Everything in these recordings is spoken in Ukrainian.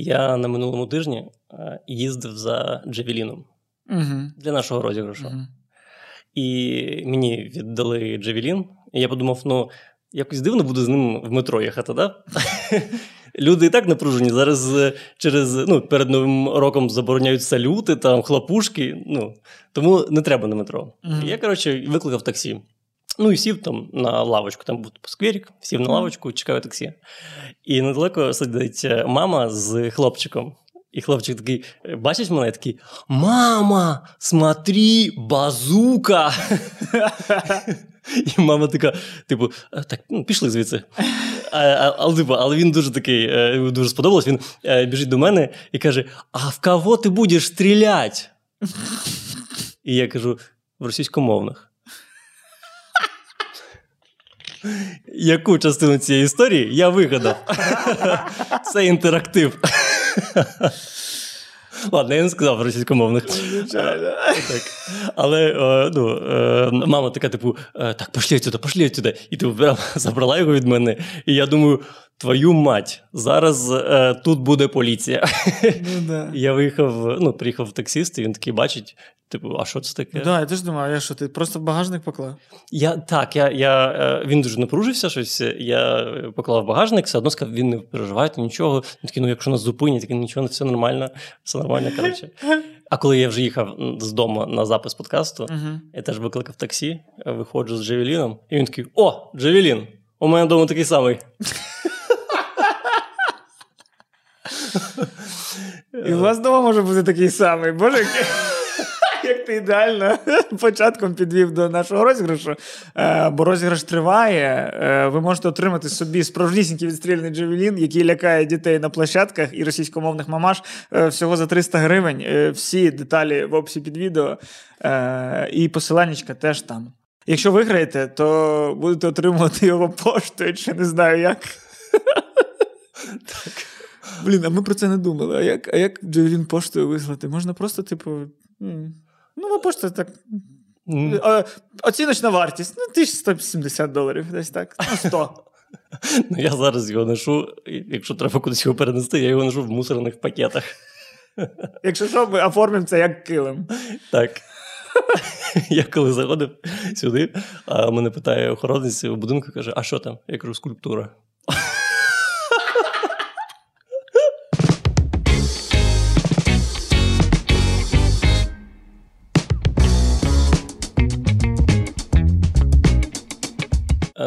Я на минулому тижні е, їздив за Джавеліном Угу. для нашого розіграшу. Угу. І мені віддали Джавелін. І я подумав, ну, якось дивно буде з ним в метро їхати, да? Люди і так напружені. Зараз е, через ну, перед новим роком забороняють салюти, там хлопушки. Ну, тому не треба на метро. І Я, коротше, викликав таксі. Ну і сів там на лавочку, там був скверик, сів на лавочку, чекаю таксі. І недалеко сидить е, мама з хлопчиком. І хлопчик такий е, бачить мене, такий: Мама, смотри, базука! І мама така, типу, «Е, так, ну, пішли звідси. А, а, але, типу, але він дуже такий, е, дуже сподобалось. Він е, біжить до мене і каже: А в кого ти будеш стріляти? І я кажу: в російськомовних. Яку частину цієї історії я вигадав? Це інтерактив. Ладно, я не сказав російськомовних. Звичайно. Так. Але е, ну, е, мама така, типу, е, так, пошли отсюда, пошли отсюда. І прямо забрала його від мене. І я думаю, твою мать, зараз е, тут буде поліція. Ну, да. Я виїхав, ну, приїхав таксист, і він такий бачить, типу, а що це таке? Да, я теж думаю, я що, ти просто в багажник поклав? Я так, я, я, е, він дуже напружився щось. Я е, поклав багажник, все одно сказав, він не переживайте нічого. Він такий, ну якщо нас зупинять, такий, нічого, все нормально, все нормально. коротше. А коли я вже їхав з дому на запис подкасту, я теж викликав таксі, е, виходжу з Джавеліном, і він такий: О, Джавелін! У мене вдома такий самий. І у вас вдома може бути такий самий. Боже, як, ти ідеально початком підвів до нашого розіграшу. Е, бо розіграш триває. Е, ви можете отримати собі справжнісінький відстріляний джавелін, який лякає дітей на площадках і російськомовних мамаш е, всього за 300 гривень. Всі деталі в описі під відео. І посиланнячка теж там. Якщо виграєте, то будете отримувати його поштою, чи не знаю як. Блін, а ми про це не думали. А як, а як Джавелін поштою вислати? Можна просто, типу. Ну, пошта так. Оціночна вартість. Ну, 1170 доларів, десь так. Ну, 100. Ну, я зараз його ношу, якщо треба кудись його перенести, я його ношу в мусорних пакетах. Якщо що, ми оформимо це як килим. Так. Я коли заходив сюди, а мене питає охоронець у будинку, каже: а що там? Я кажу, скульптура.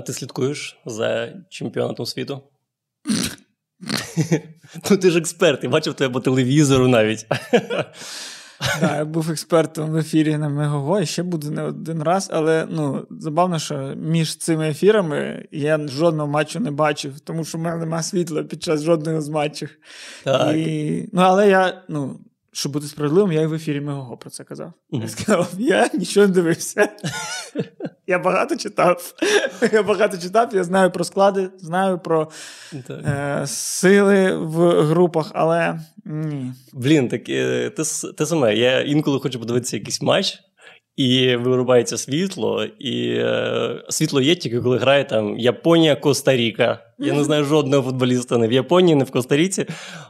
А ти слідкуєш за чемпіонатом світу? Ну, ти ж експерт, я бачив тебе по телевізору навіть. Да, я був експертом в ефірі на Мегого, і ще буду не один раз, але ну, забавно, що між цими ефірами я жодного матчу не бачив, тому що в мене немає світла під час жодного з матчів. Так. І, ну, але я, ну, щоб бути справедливим, я і в ефірі Мегого про це казав. Мгм. Я сказав, я нічого не дивився. Я багато читав. Я багато читав, я знаю про склади, знаю про е, сили в групах, але ні. Блін, так е, те, те саме. Я інколи хочу подивитися якийсь матч, і вирубається світло, і е, світло є тільки коли грає там Японія, Коста-Ріка. Я не знаю жодного футболіста не в Японії, не в Коста-Ріці.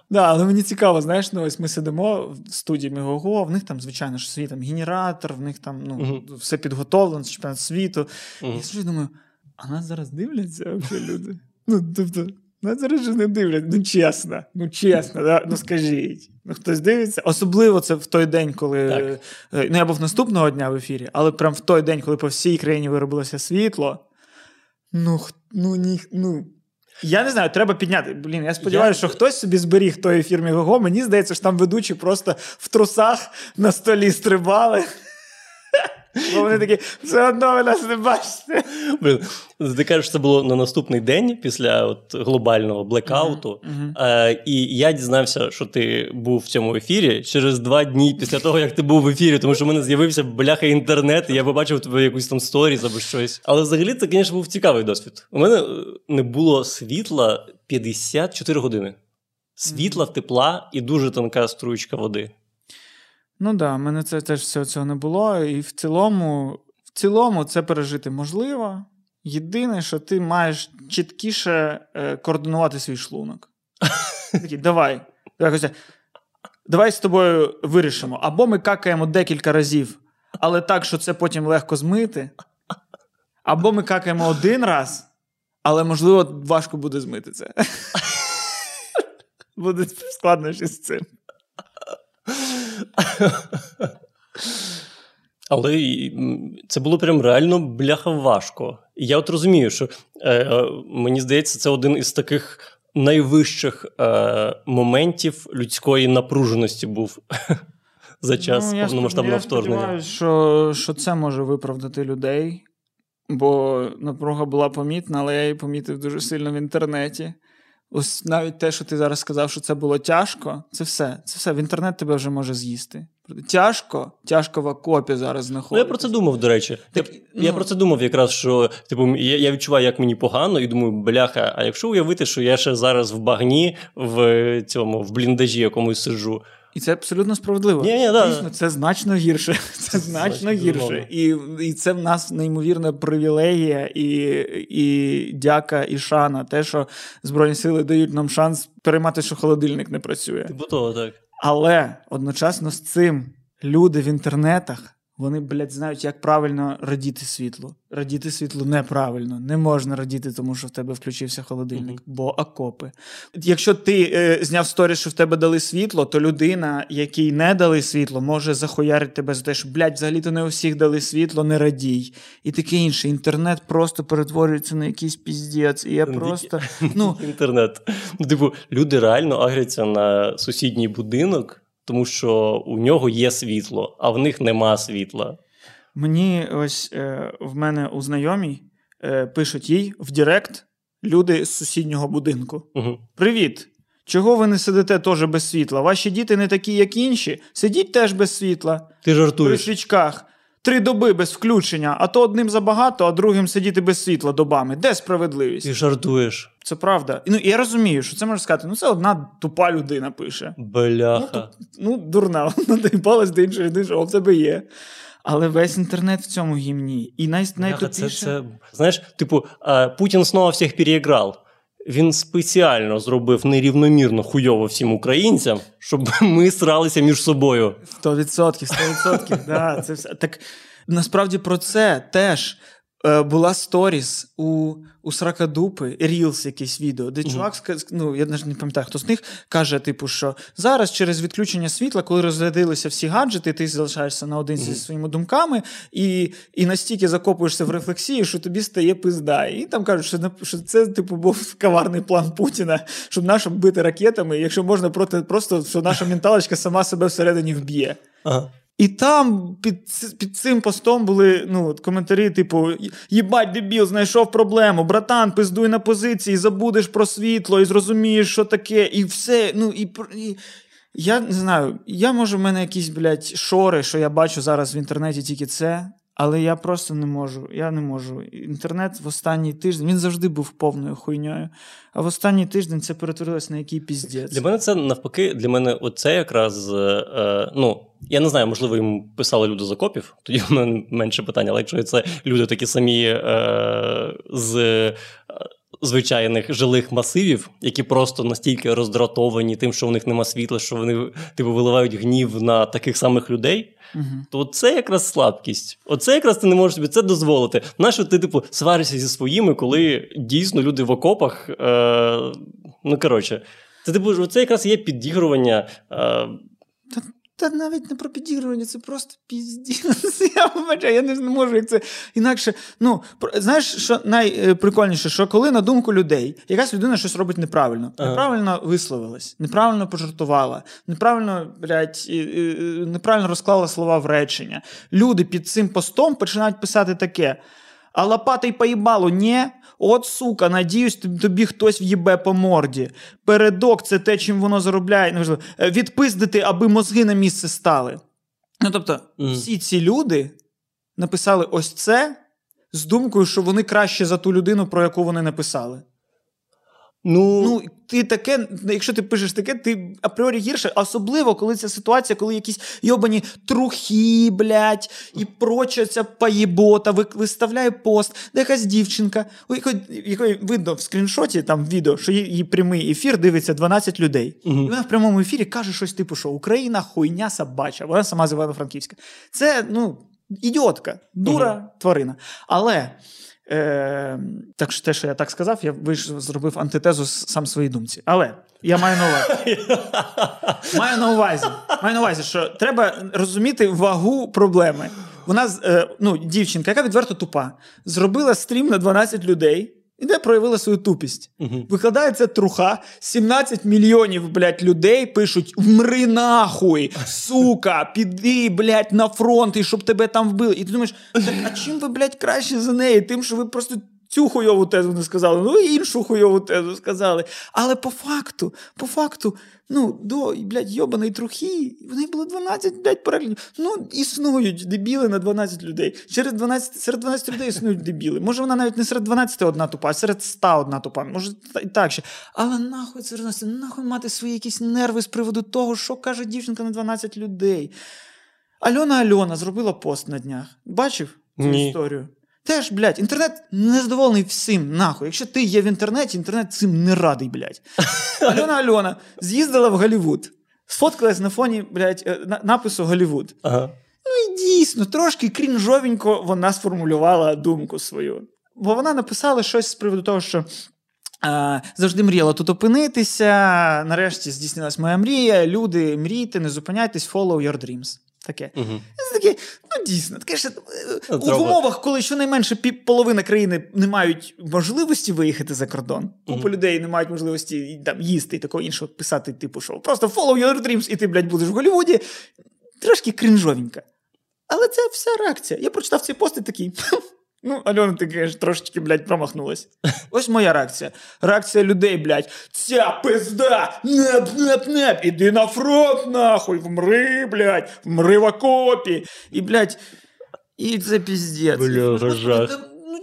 Да, але мені цікаво, знаєш, ну ось ми сидимо в студії Мегого, в них там, звичайно, ж свій там генератор, в них там ну, Мгм. все підготовлено, чемпіонат світу. Мгм. Я думаю, а нас зараз дивляться люди? Ну, тобто, нас зараз же не дивляться. Ну, чесно, ну чесно, да? ну скажіть. Ну, хтось дивиться. Особливо це в той день, коли. Так. е, Ну, я був наступного дня в ефірі, але прям в той день, коли по всій країні виробилося світло. Ну, х- ну, ні, ну. Я не знаю, треба підняти. Блін, я сподіваюся, Я- що хтось собі зберіг той ефір Мігого. Мені здається, що там ведучі просто в трусах на столі стрибали. Бо вони такі, все одно ви нас не бачите. Блін, ти кажеш, це було на наступний день після от глобального блекауту. Е, і я дізнався, що ти був в цьому ефірі через два дні після того, як ти був в ефірі, тому що в мене з'явився бляха інтернет, і я побачив тебе якусь там сторіс або щось. Але взагалі це, звісно, був цікавий досвід. У мене е, не було світла 54 години. Світла, тепла і дуже тонка струючка води. Ну так, да, в мене це теж всього цього не було. І в цілому, в цілому це пережити можливо. Єдине, що ти маєш чіткіше е, координувати свій шлунок. Такий, давай, Якось, давай з тобою вирішимо. Або ми какаємо декілька разів, але так, що це потім легко змити. Або ми какаємо один раз, але можливо важко буде змити це. Буде складнощі з цим. Але це було прям реально бляха важко. І я от розумію, що е, е, мені здається, це один із таких найвищих е, моментів людської напруженості був за час Ну, повномасштабного вторгнення. Я що, що це може виправдати людей, бо напруга була помітна, але я її помітив дуже сильно в інтернеті. Ось навіть те, що ти зараз сказав, що це було тяжко, це все. Це все. В інтернет тебе вже може з'їсти. Тяжко, тяжко в окопі зараз Ну, я про це думав, до речі. Так, я, я ну- про це думав якраз, що типу, я, я відчуваю, як мені погано, і думаю, бляха, а якщо уявити, що я ще зараз в багні в цьому в бліндажі якомусь сиджу. І це абсолютно справедливо. Ні, ні, да. Дійсно, це значно гірше. Це значно значно, гірше. І, і це в нас неймовірна привілегія і, і дяка, і шана. Те, що Збройні сили дають нам шанс переймати, що холодильник не працює. Типу того, так. Але одночасно з цим люди в інтернетах. Вони, блядь, знають, як правильно радіти світлу. Радіти світлу неправильно. Не можна радіти, тому що в тебе включився холодильник, Мгм. бо окопи. Якщо ти е, зняв сторіс, що в тебе дали світло, то людина, якій не дали світло, може захуярити тебе за те, що, блядь, взагалі-то не у всіх дали світло, не радій. І таке інше. Інтернет просто перетворюється на якийсь піздець. І я просто. Ну, Інтернет. Типу, люди реально агряться на сусідній будинок, тому що у нього є світло, а в них нема світла. Мені ось е, в мене у знайомій е, пишуть їй в Директ люди з сусіднього будинку. Угу. Привіт! Чого ви не сидите теж без світла? Ваші діти не такі, як інші. Сидіть теж без світла, Ти при свічках. Три доби без включення, а то одним забагато, а другим сидіти без світла добами. Де справедливість? Ти жартуєш. Це правда. Ну я розумію, що це можна сказати. Ну, це одна тупа людина пише. Бляха. Ну, дурна, вона доїбалась до іншої людини, що в тебе є. Але весь інтернет в цьому гімні. І най, Бляха, це, найтупіше. це, знаєш, типу, Путін знову всіх переіграв. Він спеціально зробив нерівномірно хуйово всім українцям, щоб ми сралися між собою. 100%, 100%, да, це все. Так насправді про це теж була сторіс у, у Сракадупи, Reels якесь відео, де чувак, ска- ну я навіть не пам'ятаю, хто з них каже, типу, що зараз через відключення світла, коли розрядилися всі гаджети, ти залишаєшся наодинці зі своїми думками і, і настільки закопуєшся в рефлексії, що тобі стає пизда. І там кажуть, що, що це типу був коварний план Путіна, щоб наша бити ракетами, якщо можна проти просто, що наша менталочка сама себе всередині вб'є. Ага. І там під, під цим постом були ну, коментарі, типу: їбать, дебіл, знайшов проблему, братан, пиздуй на позиції, забудеш про світло і зрозумієш, що таке, і все. Ну, і, і... Я не знаю, я може, в мене якісь, блядь, шори, що я бачу зараз в інтернеті тільки це. Але я просто не можу. Я не можу. Інтернет в останній тиждень він завжди був повною хуйньою. А в останній тиждень це перетворилось на який піздець. Для мене це навпаки, для мене оце якраз. Е, е, ну, я не знаю, можливо, їм писали люди з окопів, тоді в мене менше питання, але якщо це люди такі самі е, з. Звичайних жилих масивів, які просто настільки роздратовані тим, що у них нема світла, що вони типу виливають гнів на таких самих людей, Угу. то це якраз слабкість. Оце якраз ти не можеш собі це дозволити. Нащо ти, типу, сваришся зі своїми, коли дійсно люди в окопах. Е, ну, коротше, це типу, це якраз є підігрування. Е, Та навіть не про підігрування, це просто піздець. Я вибачаю, я не, можу як це інакше. Ну, знаєш, що найприкольніше, що коли на думку людей якась людина щось робить неправильно, Ага. неправильно висловилась, неправильно пожартувала, неправильно, блядь, неправильно розклала слова в речення. Люди під цим постом починають писати таке. А лопатой поїбало, ні? От сука, надіюсь, тобі- хтось в'їбе по морді. Передок це те, чим воно заробляє. Неважливо. Е, Відпиздити, аби мозги на місце стали. Ну тобто, mm. всі ці люди написали ось це з думкою, що вони краще за ту людину, про яку вони написали. Ну, Ну, ти таке, якщо ти пишеш таке, ти апріорі гірше, особливо, коли ця ситуація, коли якісь йобані трухи, блядь, і проча ця поєбота ви- виставляє пост, де якась дівчинка, у якої, якої видно в скріншоті, там відео, що її, прямий ефір дивиться 12 людей. І вона в прямому ефірі каже щось типу, що Україна хуйня собача, вона сама з Івано-Франківська. Це, ну, ідіотка, дура, тварина. Але. Е, так що те, що я так сказав, я вийшов, зробив антитезу сам своїй думці. Але я маю на увазі. Маю на увазі, маю на увазі, що треба розуміти вагу проблеми. Вона з- е, ну, дівчинка, яка відверто тупа, зробила стрім на 12 людей. І де проявила свою тупість. Угу. Викладається труха, 17 мільйонів, блядь, людей пишуть: вмри нахуй, сука, піди, блядь, на фронт, і щоб тебе там вбили. І ти думаєш, так а чим ви, блядь, краще за неї? Тим, що ви просто цю хуйову тезу не сказали, ну і іншу хуйову тезу сказали. Але по факту, по факту, ну, до, блядь, йобаної трухи, в неї було 12, блядь, переглядів. Ну, існують дебіли на 12 людей. Через 12, серед 12 людей існують дебіли. Може, вона навіть не серед 12 одна тупа, а серед 100 одна тупа. Може, і так ще. Але нахуй це розносити, нахуй мати свої якісь нерви з приводу того, що каже дівчинка на 12 людей. Альона Альона зробила пост на днях. Бачив цю Ні. історію? Теж, блядь, інтернет не задоволений всім, нахуй. Якщо ти є в інтернеті, інтернет цим не радий, блядь. Альона Альона з'їздила в Голлівуд, сфоткалась на фоні, блядь, е, напису Голлівуд. ага. Ну і дійсно, трошки крінжовенько вона сформулювала думку свою. Бо вона написала щось з приводу того, що. завжди мріяла тут опинитися. Нарешті здійснилась моя мрія. Люди, мрійте, не зупиняйтесь, follow your dreams. Таке. Угу. Це таке, ну дійсно, таке ж е, Ну, у умовах, коли щонайменше половина країни не мають можливості виїхати за кордон, купа людей не мають можливості там, їсти і такого іншого писати, типу, що просто follow your dreams, і ти, блядь, будеш в Голлівуді. Трошки крінжовенька. Але це вся реакція. Я прочитав цей пост і такий. Ну, Альона, ти кажеш, трошечки, блядь, промахнулась. Ось моя реакція. Реакція людей, блядь. Ця пизда! Неп, неп, неп! Іди на фронт, нахуй! Вмри, блядь! Вмри в окопі! І, блядь, і це піздець. Бля, Господи,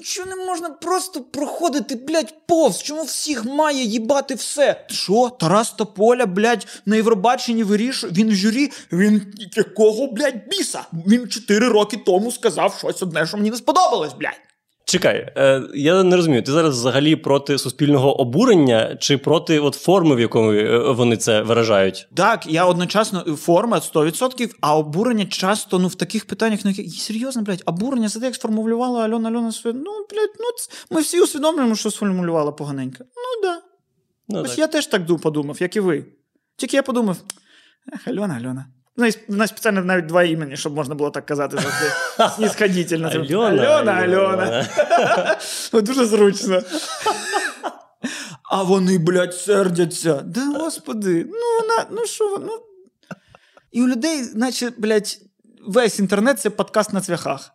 Чого не можна просто проходити, блядь, повз? Чому всіх має їбати все? Що? Тарас Тополя, блядь, на Євробаченні вирішує. Він в журі, він якого, блядь, біса? Він 4 роки тому сказав щось одне, що мені не сподобалось, блядь. Чекай, е, я не розумію, ти зараз взагалі проти суспільного обурення чи проти от форми, в якому е, вони це виражають? Так, я одночасно е, форма 100%, а обурення часто ну в таких питаннях, ну які серйозно, блядь, обурення за те, як сформулювала Альона Альона своє. Ну, блядь, ну ми всі усвідомлюємо, що сформулювала поганенько. Ну да. Ну, Ось так. я теж так подумав, як і ви. Тільки я подумав: ех, Альона, Альона. Ну, в нас спеціально навіть два імені, щоб можна було так казати завжди. Снісходительно. Альона, Альона, Альона. Ну, Дуже зручно. А вони, блядь, сердяться. Да, господи, ну вона, ну що вона. Ну... І у людей, наче, блядь, весь інтернет це подкаст на цвяхах.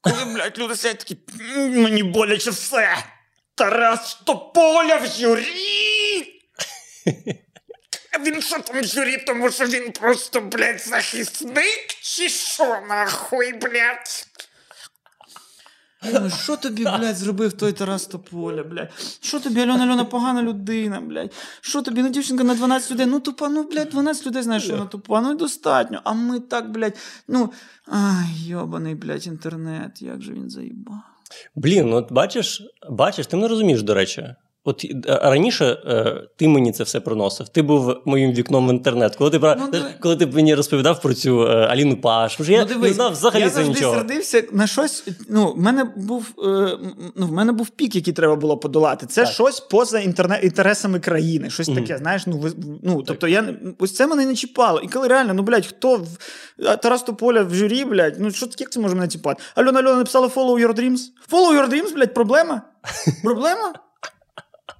Коли, блядь, люди сидять такі, мені боляче все. Тарас Тополя в журі. А Він що там журі, тому що він просто, блядь, захисник, чи що нахуй, блядь? Що тобі, блядь, зробив той Тарас Тополя, блядь? Що тобі, Альона Альона, погана людина, блядь? Що тобі, ну дівчинка на 12 людей, ну тупа, ну, блядь, 12 людей знаєш, що вона тупа, ну і достатньо. А ми так, блядь, ну, ай, йобаний, блядь, інтернет, як же він заїбав. Блін, ну от бачиш, бачиш, ти не розумієш, до речі. От е, раніше е, ти мені це все приносив. Ти був моїм вікном в інтернет. Коли ти про Ну, коли ти мені розповідав про цю е, Аліну Паш, вже я не знав взагалі я завжди нічого. сердився на щось. Ну, в мене був е, ну, в мене був пік, який треба було подолати. Це Так. щось поза інтерне, інтересами країни. Щось таке, знаєш, ну ви ну, тобто я ось це мене не чіпало. І коли реально, ну блядь, хто в Тарас Тополя в журі, блядь, ну що як це може мене чіпати? Альона Альона написала Follow Your Dreams. Follow Your Dreams, блядь, проблема? Проблема?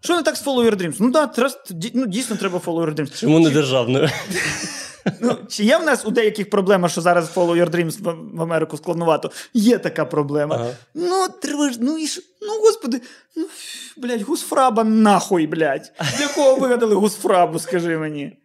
Що не так з Follow Your Dreams? Ну так, да, ну, дійсно треба Follow Your Dreams. Чому не державною? Ну, чи є в нас у деяких проблема, що зараз Follow Your Dreams в, Америку складновато? Є така проблема. Ага. Ну, треба ж, ну і ж, ну, господи, ну, блядь, гусфраба нахуй, блядь. Для кого вигадали гусфрабу, скажи мені?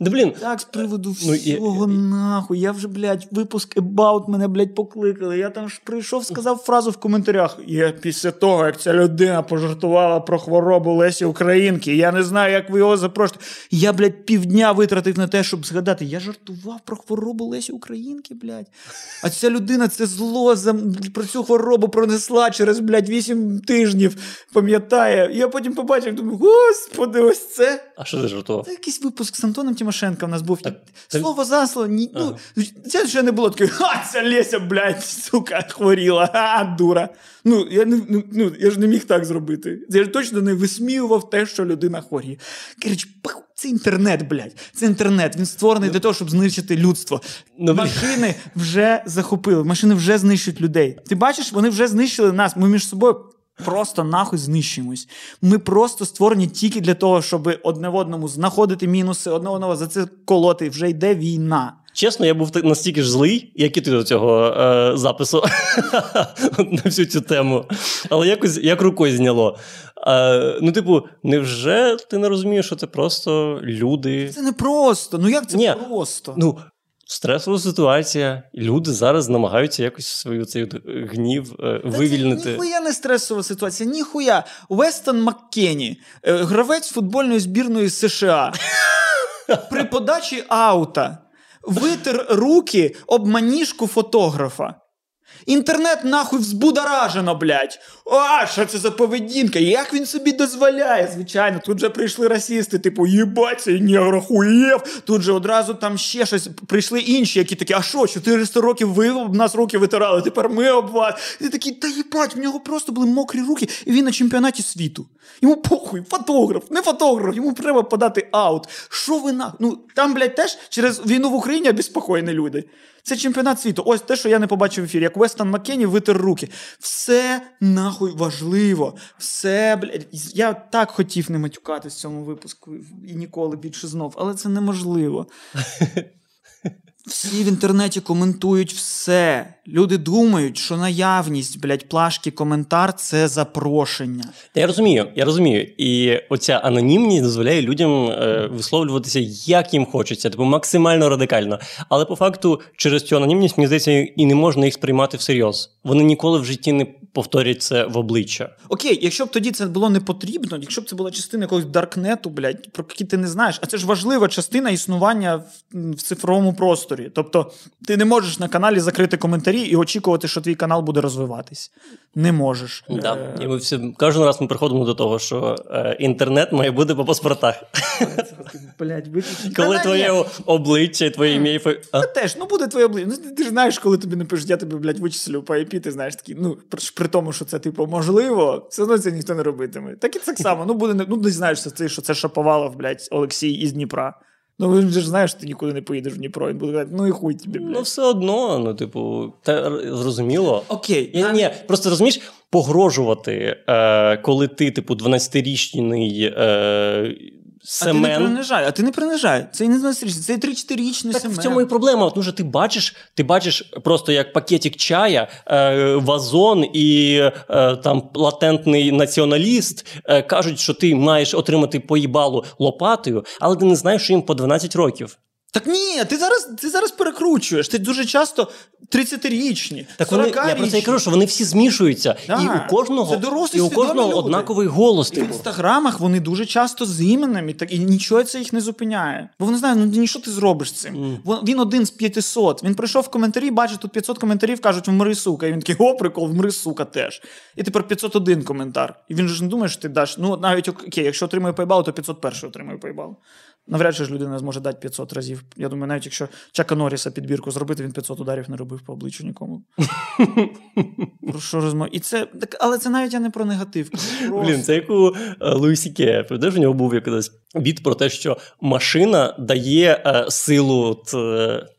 Да блін, Так, з приводу Ну, і- всього нахуй. Я вже, блядь, випуск About мене, блядь, покликали. Я там ж прийшов, сказав фразу в коментарях. Я після того, як ця людина пожартувала про хворобу Лесі Українки, я не знаю, як ви його запрошуєте. Я, блядь, півдня витратив на те, щоб згадати. Я жартував про хворобу Лесі Українки, блядь. А ця людина це зло за... про цю хворобу пронесла через, блядь, вісім тижнів. Пам'ятає. Я потім побачив, думаю, господи, ось це. а що ти жартував? Це якийсь випуск з Антоном Тимошенко в нас був. Так, це- Слово за слово. Ні, ну, це ще не було таке, ха, ця Леся, блядь, сука, хворіла, ха, дура. Ну, я не, ну, ну, я ж не міг так зробити. Я ж точно не висміював те, що людина хворіє. Коротше, це інтернет, блядь. Це інтернет. Він створений для того, щоб знищити людство. Ну. Машини вже захопили, машини вже знищують людей. Ти бачиш, вони вже знищили нас. Ми між собою. Просто нахуй знищуємось. Ми просто створені тільки для того, щоб одне в одному знаходити мінуси, одне одного за це колоти. Вже йде війна. Чесно, я був настільки ж злий, як і ти до цього е, запису на всю цю тему. Але якось як рукою зняло. Е, ну, типу, невже ти не розумієш, що це просто люди? Це не просто. Ну як це Ні. просто? Ну, стресова ситуація. і Люди зараз намагаються якось свою цей гнів е, вивільнити. Це ніхуя не стресова ситуація, ніхуя. Вестон Маккені, е, гравець футбольної збірної США, при подачі аута витер руки об маніжку фотографа. Інтернет нахуй взбудоражено, блядь. А, що це за поведінка? Як він собі дозволяє? Звичайно, тут же прийшли расісти, типу, їбать, цей негр охуєв. Тут же одразу там ще щось прийшли інші, які такі, а що, 400 років ви об нас руки витирали, тепер ми об вас. І такі, та їбать, в нього просто були мокрі руки, і він на чемпіонаті світу. Йому похуй, фотограф, не фотограф, йому треба подати аут. Що ви на? Ну там, блядь, теж через війну в Україні обеспокоєні люди. Це чемпіонат світу. Ось те, що я не побачив в ефірі, як Вестон Маккені витер руки. Все нахуй важливо. Все, блядь. Я так хотів не матюкатись в цьому випуску і ніколи більше знов, але це неможливо. Всі в інтернеті коментують все. Люди думають, що наявність, блядь, плашки коментар це запрошення. Та я розумію, я розумію. І оця анонімність дозволяє людям е, висловлюватися як їм хочеться, типу максимально радикально. Але по факту, через цю анонімність, мені здається, і не можна їх сприймати всерйоз. Вони ніколи в житті не повторять це в обличчя. Окей, якщо б тоді це було не потрібно, якщо б це була частина якогось даркнету, блядь, про які ти не знаєш, а це ж важлива частина існування в, в цифровому просторі. Тобто, ти не можеш на каналі закрити коментарі і очікувати, що твій канал буде розвиватись. Не можеш. Да. Е, І ми всі кожен раз ми приходимо до того, що е, інтернет має бути по паспортах. Коли твоє обличчя, твоє ім'я і а? Теж, ну буде твоє обличчя. Ну, ти, ж знаєш, коли тобі напишуть, я тобі, блядь, вичислю по IP, ти знаєш такий, ну, при, тому, що це, типу, можливо, все одно це ніхто не робитиме. Так і так само, ну буде, не- ну не знаєш, що це, що це Шаповалов, блядь, Олексій із Дніпра. Ну, він же ж знаєш, що ти нікуди не поїдеш в Дніпро. Він буде казати, ну і хуй тобі, блядь. Ну, все одно, ну, типу, та зрозуміло. Окей, Ні, ні, просто розумієш, погрожувати, е, коли ти, типу, 12-річний е, А ти не Семен. принижай, а ти не принижай. Це не 12-річний, це 3-4-річний Так Семен. в цьому і проблема. Тому що ти бачиш, ти бачиш просто як пакетик чая, е, вазон і е, там латентний націоналіст е, кажуть, що ти маєш отримати поїбалу лопатою, але ти не знаєш, що їм по 12 років. Так ні, ти зараз, ти зараз перекручуєш. Ти дуже часто 30-річні. Так вони, я про це і кажу, що вони всі змішуються, Да. і у кожного Це дорослі, і у кожного люди. однаковий голос. І в Типу. інстаграмах вони дуже часто з іменем, і, так, і нічого це їх не зупиняє. Бо вони знають, ну ні, що ти зробиш з цим. Вон- Він один з 500. Він прийшов в коментарі, бачить тут 500 коментарів, кажуть, вмри, сука. І він такий, о, прикол, вмри, сука, теж. І тепер 501 коментар. І він же ж не думає, що ти даш. Ну, навіть окей, якщо отримує пейбал, то 501 отримує пейбал. Навряд чи ж людина зможе дати 500 разів. Я думаю, навіть якщо Чака Норріса підбірку зробити, він 500 ударів не робив по обличчю нікому. Про що розмов? І це так, але це навіть я не про негатив. Просто. Блін, це як у Луїсі Кея. Пам'ятаєш, у нього був якийсь біт про те, що машина дає е, силу. Т...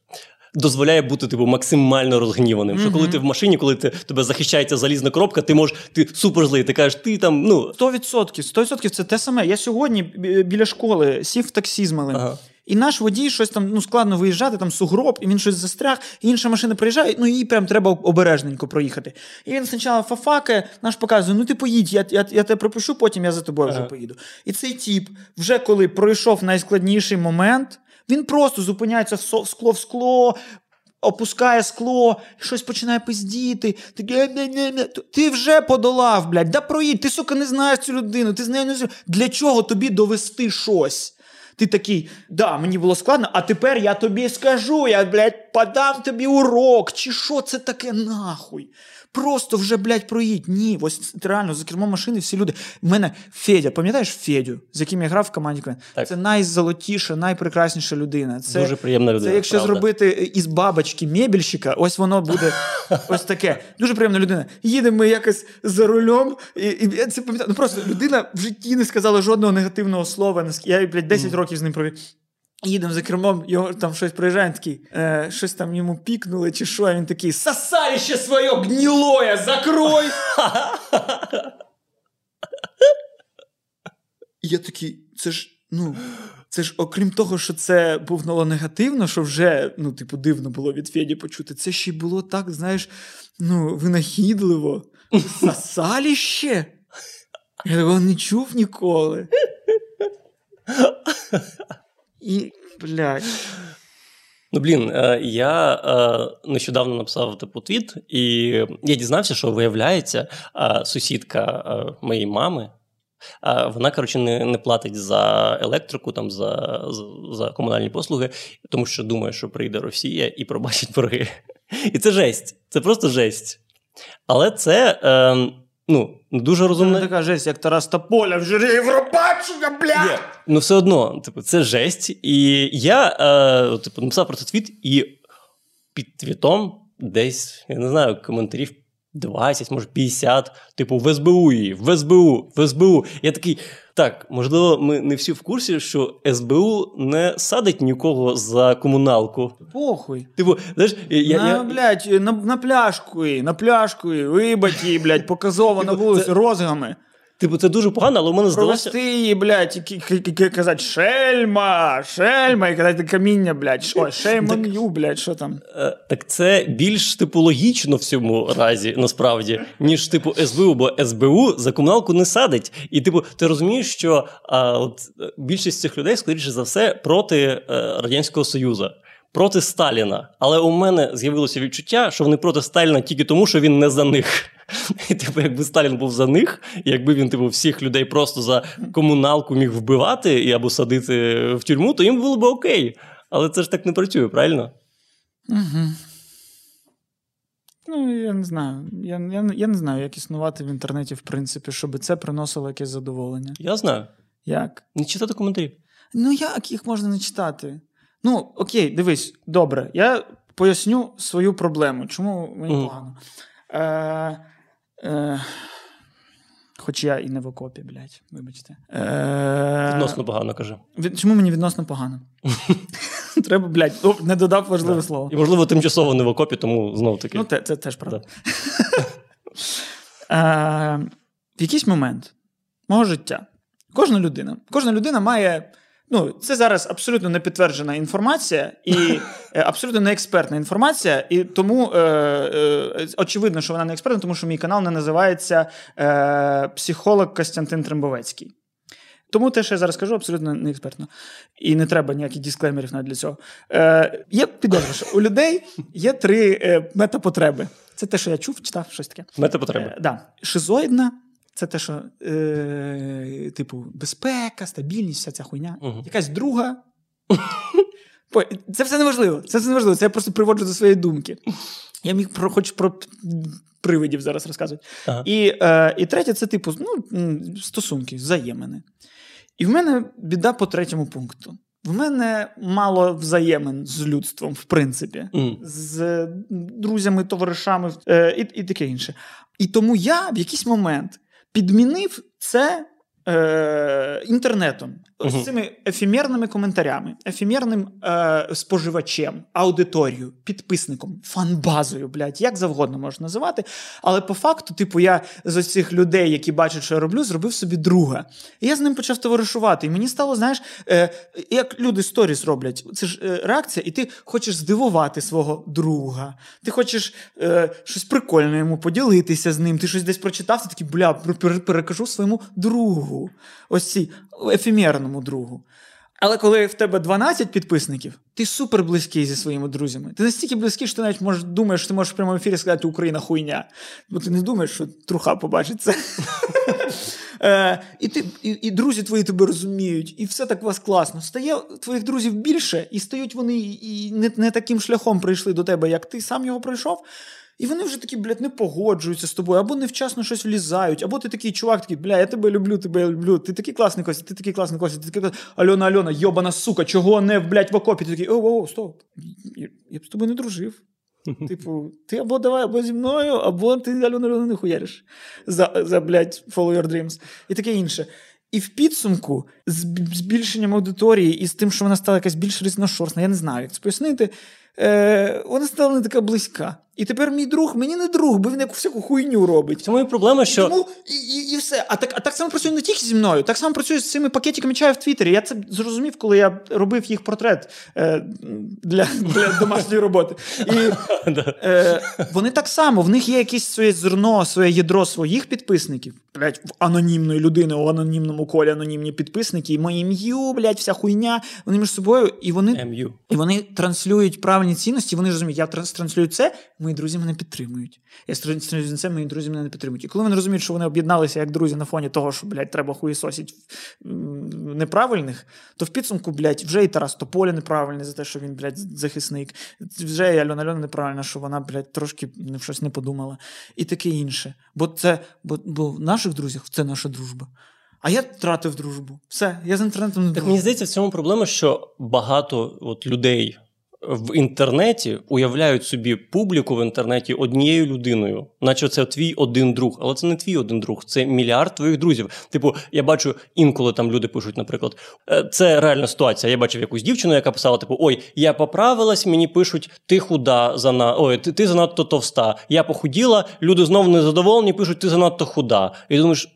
Дозволяє бути типу максимально розгніваним. Що коли ти в машині, коли ти тебе захищається залізна коробка, ти можеш ти супер злий. Ти кажеш, ти там ну 100%, 100% це те саме. Я сьогодні біля школи сів в таксі з малим. ага. І наш водій щось там ну складно виїжджати, там сугроб, і він щось застряг, і інша машина приїжджає, ну їй прям треба обережненько проїхати. І він спочатку фафакає, наш показує: ну ти поїдь, я, я, я тебе пропущу, потім я за тобою вже поїду. І цей тіп, вже коли пройшов найскладніший момент. Він просто зупиняється в скло в скло, опускає скло, щось починає пиздіти. Ти, «Е, не, не, не». ти вже подолав, блядь, да проїдь, ти, сука, не знаєш цю людину, ти з нею не з- Для чого тобі довести щось? Ти такий, да, мені було складно, а тепер я тобі скажу, я, блядь, подам тобі урок, чи що це таке нахуй? Просто вже, блядь, проїдь. Ні, ось реально за кермом машини всі люди. У мене Федя, пам'ятаєш Федю, з яким я грав в команді? КВН? Це найзолотіша, найпрекрасніша людина. Це, Дуже приємна людина. це якщо правда. зробити із бабочки мебельщика, ось воно буде ось таке. Дуже приємна людина. Їдемо ми якось за рулем, і, і я це пам'ятаю. Ну просто людина в житті не сказала жодного негативного слова. Я, блядь, 10 років з ним провів. Їдемо за кермом, його там щось приїжджає, він такий, е, щось там йому пікнули, чи що, а він такий, сосалище своє гнилое, закрой! Я такий, це ж, ну, це ж, окрім того, що це було негативно, що вже, ну, типу, дивно було від Феді почути, це ще й було так, знаєш, ну, винахідливо. Сосаліще? Я такого не чув ніколи. І, блядь. Ну, блін, е, я е, нещодавно написав типу твіт, і я дізнався, що виявляється, е, сусідка моєї мами. Вона, коротше, не, не платить за електрику, там, за, за, за комунальні послуги, тому що думає, що прийде Росія і пробачить борги. І це жесть. Це просто жесть. Але це е, ну, дуже Це така жесть, як Тарас Тополя в журі Євробачення, блядь! Ну, все одно, типу, це жесть. І я е, типу, написав про це твіт, і під твітом десь, я не знаю, коментарів 20, може 50, типу, в СБУ її, в СБУ, в СБУ. Я такий, так, можливо, ми не всі в курсі, що СБУ не садить нікого за комуналку. Похуй. Типу, знаєш, я, на, я, блядь, на, на пляшку, на пляшку, вибать її, блядь, показово на Типу, вулиці це- розгами. Типу, це дуже погано, але у мене здалося. Провести її, блядь, і казати шельма, шельма, і казати каміння, блядь, ой, on блядь, що там. Е, Так це більш типу логічно в цьому разі, насправді, ніж типу СБУ, бо СБУ за комуналку не садить. І, типу, ти розумієш, що а, от, е, більшість цих людей, скоріше за все, проти е, Радянського Союзу. Проти Сталіна. Але у мене з'явилося відчуття, що вони проти Сталіна тільки тому, що він не за них. І, типу, якби Сталін був за них, якби він, типу, всіх людей просто за комуналку міг вбивати і або садити в тюрму, то їм було б окей. Але це ж так не працює, правильно? Угу. Ну, я не знаю. Я, я, я не знаю, як існувати в інтернеті, в принципі, щоб це приносило якесь задоволення. Я знаю. Як? Не читати коментарі. Ну, як їх можна не читати? Ну, окей, дивись, добре. Я поясню свою проблему. Чому мені Мгм. погано? Е, е, хоч я і не в окопі, блядь, вибачте. Е, Відносно погано каже. від- чому мені відносно погано? Треба, блядь, не додав важливе слово. І, можливо, тимчасово не в окопі, тому знов таки. Ну, це, це теж правда. Е, в якийсь момент мого життя кожна людина, кожна людина має. Ну, це зараз абсолютно не підтверджена інформація і е, абсолютно не експертна інформація. І тому е, е, очевидно, що вона не експертна, тому що мій канал не називається е, Психолог Костянтин Трембовецький. Тому те, що я зараз кажу, абсолютно не експертно. І не треба ніяких дисклеймерів навіть для цього. Е, є підозра, що у людей є три е, метапотреби. Це те, що я чув, читав, щось таке. Метапотреби. Е, да. Шизоїдна це те, що, е, типу, безпека, стабільність, вся ця хуйня. Мгм. Якась друга. Це все неважливо. Це все неважливо. Це я просто приводжу до своєї думки. Я міг про хоч про привидів зараз розказувати. Ага. І, е, і третє, це типу ну, стосунки, взаємини. І в мене біда по третьому пункту. В мене мало взаємин з людством, в принципі, Мгм. з друзями, товаришами е, і, і таке інше. І тому я в якийсь момент підмінив це е, інтернетом, З цими ефемерними коментарями, ефемерним е, споживачем, аудиторією, підписником, фанбазою, блядь, як завгодно можна називати. Але по факту, типу, я з ось цих людей, які бачать, що я роблю, зробив собі друга. І я з ним почав товаришувати. І мені стало, знаєш, е, як люди сторіс роблять, це ж е, реакція, і ти хочеш здивувати свого друга. Ти хочеш е, щось прикольне йому поділитися з ним. Ти щось десь прочитав, ти такий, бля, пер- перекажу своєму другу. Ось цій ефемерному другу. Але коли в тебе 12 підписників, ти супер близький зі своїми друзями. Ти настільки близький, що ти навіть можеш думаєш, що ти можеш в прямому ефірі сказати Україна хуйня. Бо ти не думаєш, що труха побачить це. Е, І ти, і, друзі твої тебе розуміють, і все так у вас класно. Стає твоїх друзів більше, і стають вони і не таким шляхом прийшли до тебе, як ти сам його пройшов. І вони вже такі, блядь, не погоджуються з тобою, або невчасно щось влізають, або ти такий чувак, такий, бля, я тебе люблю, тебе люблю. Ти такий класний Костя, ти такий класний Костя, ти такий. Альона, Альона, йобана сука, чого не, блядь, в окопі? Ти такий, о, о, стоп. Я, б з тобою не дружив. Типу, ти або давай або зі мною, або ти Альона Альона не хуяриш за, за блядь, follow your dreams. І таке інше. І в підсумку з збільшенням аудиторії і з тим, що вона стала якась більш різношорстна, я не знаю, як це пояснити, е, вона стала не така близька. І тепер мій друг мені не друг, бо він яку всяку хуйню робить. В цьому і проблема, що Тому і, і, і все. А так, а так само працює не тільки зі мною, так само працює з цими пакетиками чаю в Твіттері. Я це зрозумів, коли я робив їх портрет е, для, для домашньої роботи. І е, вони так само, в них є якесь своє зерно, своє ядро своїх підписників. Блять, в анонімної людини, у анонімному колі анонімні підписники, і моє ім'ю, блять, вся хуйня. Вони між собою, і вони і вони транслюють правильні цінності, вони розуміють, я транс- транслюю це, мої друзі мене підтримують. Я транслюю це, мої друзі мене не підтримують. І коли вони розуміють, що вони об'єдналися як друзі на фоні того, що, блядь, треба хуєсосить неправильних, то в підсумку, блядь, вже і Тарас Тополя неправильний за те, що він, блядь, захисник. Вже і Альона Альона неправильна, що вона, блядь, трошки щось не подумала. І таке інше. Бо це, бо, бо в наших друзях це наша дружба. А я втратив дружбу. Все, я з інтернетом не Так мені здається, в цьому проблема, що багато от людей в інтернеті уявляють собі публіку в інтернеті однією людиною, наче це твій один друг. Але це не твій один друг, це мільярд твоїх друзів. Типу, я бачу інколи там люди пишуть, наприклад, «Е, це реальна ситуація. Я бачив якусь дівчину, яка писала: типу, ой, я поправилась, мені пишуть, ти худа зана... ой, ти, ти занадто товста. Я похуділа, люди знову незадоволені, пишуть, ти занадто худа. І думаєш,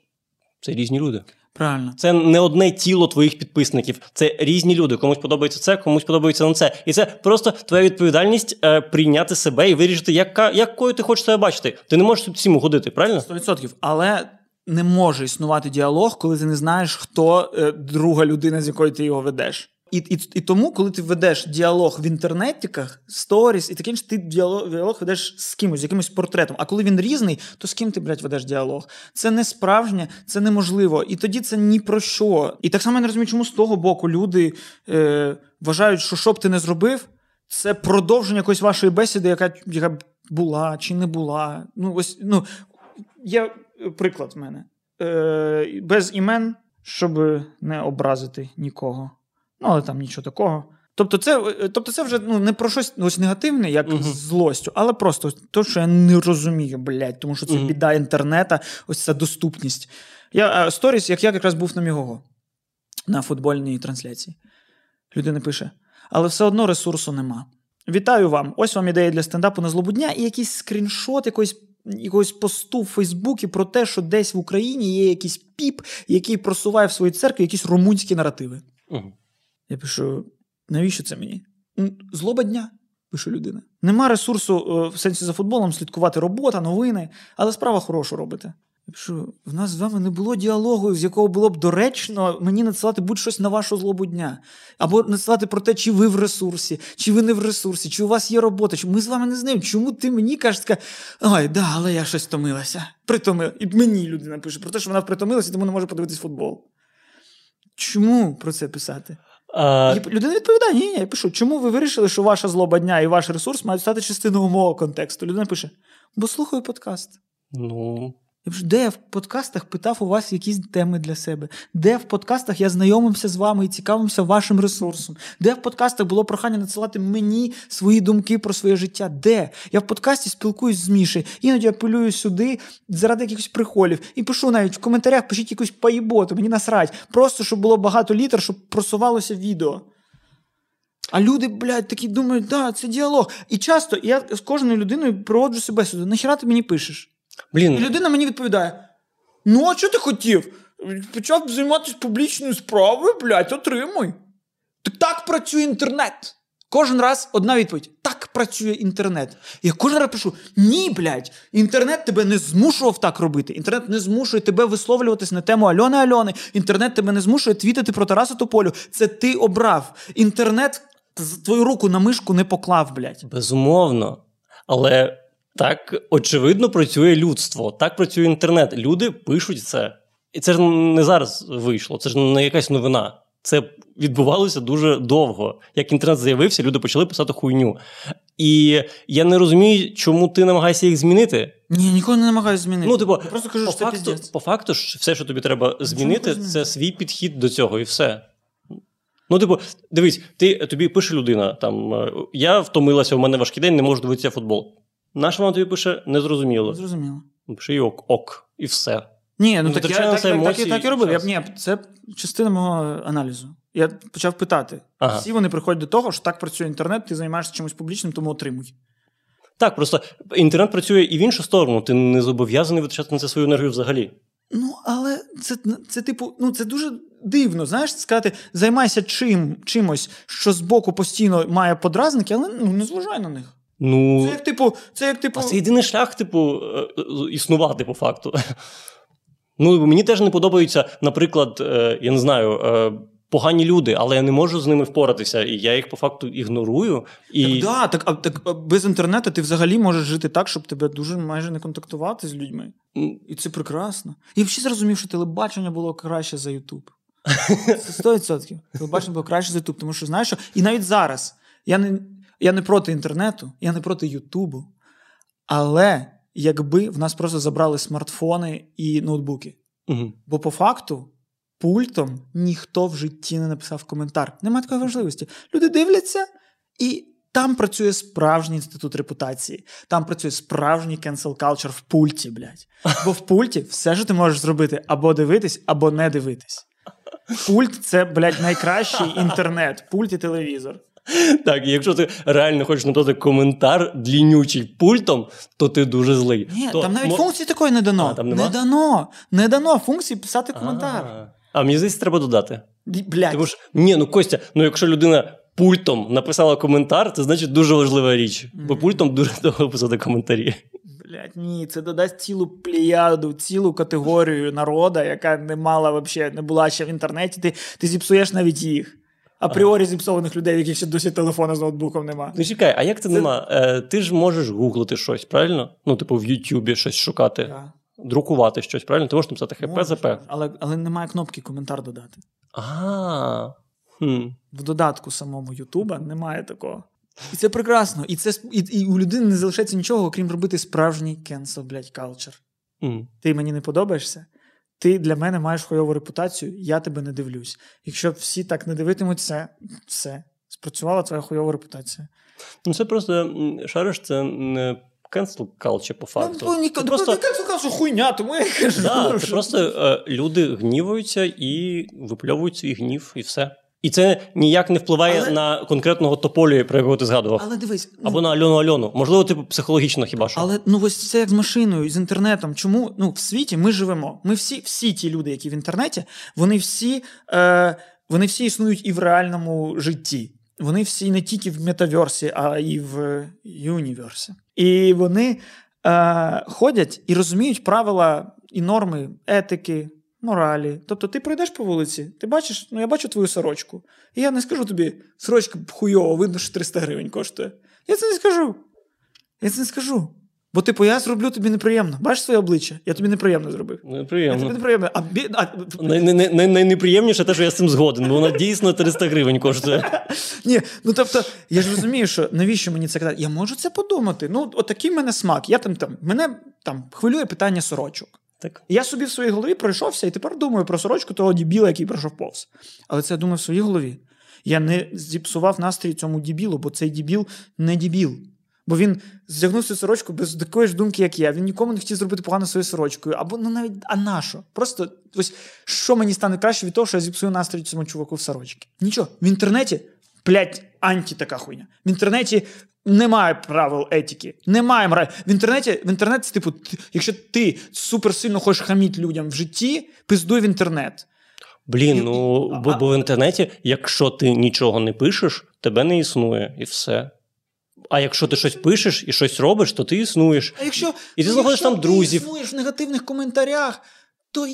це різні люди. Правильно. Це не одне тіло твоїх підписників, це різні люди. Комусь подобається це, комусь подобається не це. І це просто твоя відповідальність е, прийняти себе і вирішити, яка, якою ти хочеш себе бачити. Ти не можеш всім угодити, правильно? 100%. Але не може існувати діалог, коли ти не знаєш, хто е, друга людина, з якою ти його ведеш. І, і, і тому, коли ти ведеш діалог в інтернетіках, сторіс і інше, ти діалог, діалог ведеш з кимось, з якимось портретом. А коли він різний, то з ким ти, блядь, ведеш діалог? Це не справжнє, це неможливо. І тоді це ні про що. І так само я не розумію, чому з того боку люди е, вважають, що що б ти не зробив, це продовження якоїсь вашої бесіди, яка, яка була чи не була. Ну, ось, ну, є приклад в мене. Е, без імен, щоб не образити нікого. Ну, але там нічого такого. Тобто, це, е, тобто це вже ну, не про щось ось негативне, як з злостю, але просто те, що я не розумію, блядь, тому що це Мгм. біда інтернета, ось ця доступність. Я сторіс, як я якраз був на Мігого на футбольній трансляції. Людина пише: але все одно ресурсу нема. Вітаю вам! Ось вам ідея для стендапу на злобу дня і якийсь скріншот якоїсь, якогось посту в Фейсбуці про те, що десь в Україні є якийсь піп, який просуває в своїй церкві якісь румунські наративи. Мгм. Я пишу: навіщо це мені? Злоба дня, пише людина. Нема ресурсу е, в сенсі за футболом слідкувати робота, новини, але справа хорошу робите. Я пишу, в нас з вами не було діалогу, з якого було б доречно мені надсилати будь-щось на вашу злобу дня. Або надсилати про те, чи ви в ресурсі, чи ви не в ресурсі, чи у вас є робота, чи ми з вами не знаємо. Чому ти мені кажеш, така, ой, да, але я щось втомилася. Притомила. І мені людина пише про те, що вона притомилася, тому не може подивитись футбол. Чому про це писати? А, І людина відповідає: ні, ні, я пишу, чому ви вирішили, що ваша злоба дня і ваш ресурс мають стати частиною мого контексту? Людина пише: бо слухаю подкаст. ну, Я пишу, де я в подкастах питав у вас якісь теми для себе? Де в подкастах я знайомився з вами і цікавився вашим ресурсом? Де в подкастах було прохання надсилати мені свої думки про своє життя? Де? Я в подкасті спілкуюсь з Мішею, іноді апелюю сюди заради якихось приколів. І пишу навіть в коментарях, пишіть якусь поїботу, мені насрать. Просто щоб було багато літер, щоб просувалося відео. А люди, блядь, такі думають, да, це діалог. І часто я з кожною людиною проводжу себе сюди. Нахіра ти мені пишеш? І людина мені відповідає: Ну, а що ти хотів? Почав займатися публічною справою, блядь, отримуй. Так так працює інтернет. Кожен раз одна відповідь: так працює інтернет. Я кожен раз пишу: ні, блядь, інтернет тебе не змушував так робити. Інтернет не змушує тебе висловлюватись на тему Альони Альони. Інтернет тебе не змушує твітити про Тараса Тополю. Це ти обрав. Інтернет твою руку на мишку не поклав, блядь. Безумовно. Але так очевидно працює людство, так працює інтернет. Люди пишуть це. І це ж не зараз вийшло, це ж не якась новина. Це відбувалося дуже довго. Як інтернет з'явився, люди почали писати хуйню. І я не розумію, чому ти намагаєшся їх змінити. Ні, нікого не намагаюся змінити. Ну, типу, Я просто кажу, по що факту, по факту ж все, що тобі треба змінити, змінити? це свій підхід до цього, і все. Ну, типу, дивись, ти тобі пише людина: там я втомилася, у мене важкий день, не можу дивитися футбол. Наша вона тобі пише незрозуміло. Зрозуміло. Пиши і ок, ок, і все. Ні, ну Ну, так я так, так, так, так і робив. Я, ні, це частина мого аналізу. Я почав питати. Ага. Всі вони приходять до того, що так працює інтернет, ти займаєшся чимось публічним, тому отримуй. Так, просто інтернет працює і в іншу сторону. Ти не зобов'язаний витрачати на це свою енергію взагалі. Ну, але це, це типу, ну це дуже дивно, знаєш, сказати, займайся чим, чимось, що збоку постійно має подразники, але ну, не зважай на них. Ну, Це як типу, це як типу. а це єдиний шлях, типу, е, е, існувати по факту. Ну, мені теж не подобаються, наприклад, е, я не знаю, погані люди, але я не можу з ними впоратися, і я їх по факту ігнорую. І... Так, да, так, а, так а без інтернету ти взагалі можеш жити так, щоб тебе дуже майже не контактувати з людьми. І це прекрасно. Я взагалі зрозумів, що телебачення було краще за Ютуб. Це 100%. Телебачення було краще за Ютуб, тому що знаєш, що і навіть зараз я не, я не проти інтернету, я не проти Ютубу. Але якби в нас просто забрали смартфони і ноутбуки. мгм. Бо по факту пультом ніхто в житті не написав коментар. Нема такої важливості. Люди дивляться, і там працює справжній інститут репутації. Там працює справжній cancel culture в пульті, блядь. Бо в пульті все, що ти можеш зробити, або дивитись, або не дивитись. Пульт це, блядь, найкращий інтернет, пульт і телевізор. Так, якщо ти реально хочеш написати коментар длінючий пультом, то ти дуже злий. Ні, то там навіть мо- функції такої не дано. А, не дано. Не дано функції писати коментар. А, А мені здається, треба додати. Блядь. Тому що ні, ну Костя, ну якщо людина пультом написала коментар, це значить дуже важлива річ. Бо пультом дуже довго писати коментарі. Блять, ні, це додасть цілу плеяду, цілу категорію народа, яка не мала вообще, не була ще в інтернеті. Ти, ти зіпсуєш навіть їх. Апріорі зіпсованих людей, в яких ще досі телефона з ноутбуком нема. Ну чекай, а як це, нема? Е, ти ж можеш гуглити щось, правильно? Ну, типу, в Ютубі щось шукати, Да. друкувати щось, правильно? Ти можеш написати ХП, ЗП. Але, але немає кнопки коментар додати. А. Хм. В додатку самому Ютуба немає такого. І це прекрасно. І, це, і, і у людини не залишається нічого, окрім робити справжній cancel, блядь, culture. М. ти мені не подобаєшся, ти для мене маєш хуйову репутацію, я тебе не дивлюсь. Якщо всі так не дивитимуться, все. Спрацювала твоя хуйова репутація. Ну, це просто шариш, це не cancel culture по факту. Ну, ні, це ну, просто, ти сказав, що хуйня, тому я кажу. да, що- просто е, люди гнівуються і випльовують свій гнів, і все. І це ніяк не впливає Але- на конкретного тополю, про якого ти згадував. Але дивись, ну, Або на Альону Альону. Можливо, типу психологічно хіба що. Але ну ось це як з машиною, з інтернетом. Чому ну в світі ми живемо? Ми всі, всі ті люди, які в інтернеті, вони всі, е, вони всі існують і в реальному житті. Вони всі не тільки в метаверсі, а і в юніверсі. І вони е, ходять і розуміють правила і норми етики, моралі. Тобто, ти пройдеш по вулиці, ти бачиш, ну я бачу твою сорочку. І я не скажу тобі, сорочка хуйова, видно, що 300 гривень коштує. Я це не скажу. Я це не скажу. Бо, типу, я зроблю тобі неприємно. Бачиш своє обличчя? Я тобі неприємно зробив. Ну, Я тобі неприємно. А, бі... а... Най- най- най- Найнеприємніше те, що я з цим згоден, бо вона дійсно 300 гривень коштує. Ні, ну тобто, я ж розумію, що навіщо мені це казати? Я можу це подумати. Ну, отакий в мене смак. Я там, там мене там хвилює питання сорочок. Так. Я собі в своїй голові пройшовся і тепер думаю про сорочку того дібіла, який пройшов повз. Але це я думаю в своїй голові. Я не зіпсував настрій цьому дібілу, бо цей дібіл не дібіл. Бо він здягнув цю сорочку без такої ж думки, як я. Він нікому не хотів зробити погано своєю сорочкою. Або ну навіть а нащо? Просто ось що мені стане краще від того, що я зіпсую настрій цьому чуваку в сорочці? Нічого. В інтернеті, блядь, анті така хуйня. В інтернеті немає правил етики. Немає моралі. В інтернеті, в інтернеті, типу, якщо ти суперсильно хочеш хаміти людям в житті, пиздуй в інтернет. Блін, ну бо, бо в інтернеті, якщо ти нічого не пишеш, тебе не існує, і все. А якщо ти щось пишеш і щось робиш, то ти існуєш. А якщо І ти знаходиш там друзів. Ти існуєш в негативних коментарях, то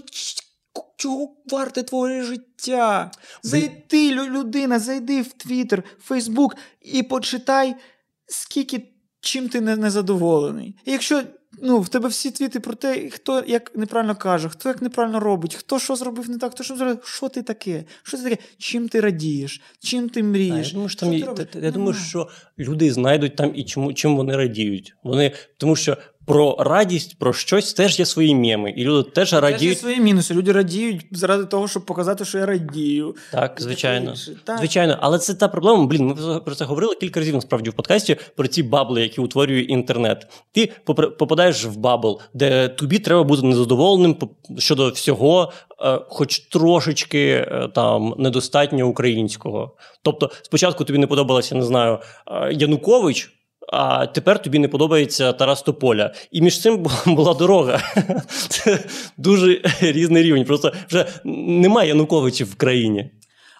чого варте твоє життя? Зайди, людина, зайди в Твіттер, Фейсбук і почитай, скільки чим ти не, незадоволений. І якщо ну, в тебе всі твіти про те, хто як неправильно каже, хто як неправильно робить, хто що зробив не так, хто що зробив, що ти таке? Що це таке? Чим ти радієш? Чим ти А, мрієш? я думаю, що там Що і- ти я думаю, що люди знайдуть там і чому чим вони радіють. Вони тому, що про радість, про щось теж є свої меми, і люди теж Теж є радіють. свої мінуси. Люди радіють заради того, щоб показати, що я радію. Так, звичайно. Так. Звичайно, але це та проблема. Блін, ми про це говорили кілька разів насправді в подкасті про ці bubble -и, які утворює інтернет. Ти попадаєш в bubble, де тобі треба бути незадоволеним щодо всього, е, хоч трошечки е, там недостатньо українського. Тобто, спочатку тобі не подобалося, не знаю, е, Янукович. А тепер тобі не подобається Тарас Тополя. І між цим була дорога. Це дуже різний рівень. Просто вже немає Януковичів в країні.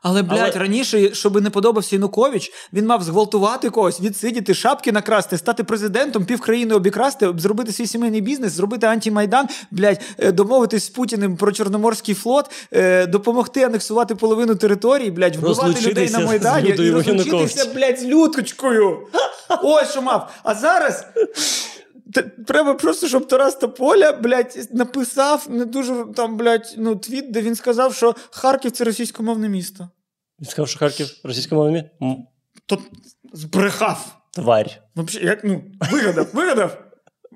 Але, блядь, Але- раніше, щоб не подобався Янукович, він мав зґвалтувати когось, відсидіти, шапки накрасти, стати президентом, півкраїни обікрасти, зробити свій сімейний бізнес, зробити антимайдан, блядь, е, домовитись з Путіним про Чорноморський флот, е, допомогти анексувати половину території, блядь, вбивати людей на Майдані і розлучитися, блядь, з Людкочкою. Ось що мав. А зараз. Треба просто, щоб Тарас Тополя, блядь, написав не дуже там, блядь, ну, твіт, де він сказав, що Харків це російськомовне місто. Він сказав, що Харків російськомовний? М, То збрехав. Тварь. Вообще, як, ну, вигадав, вигадав.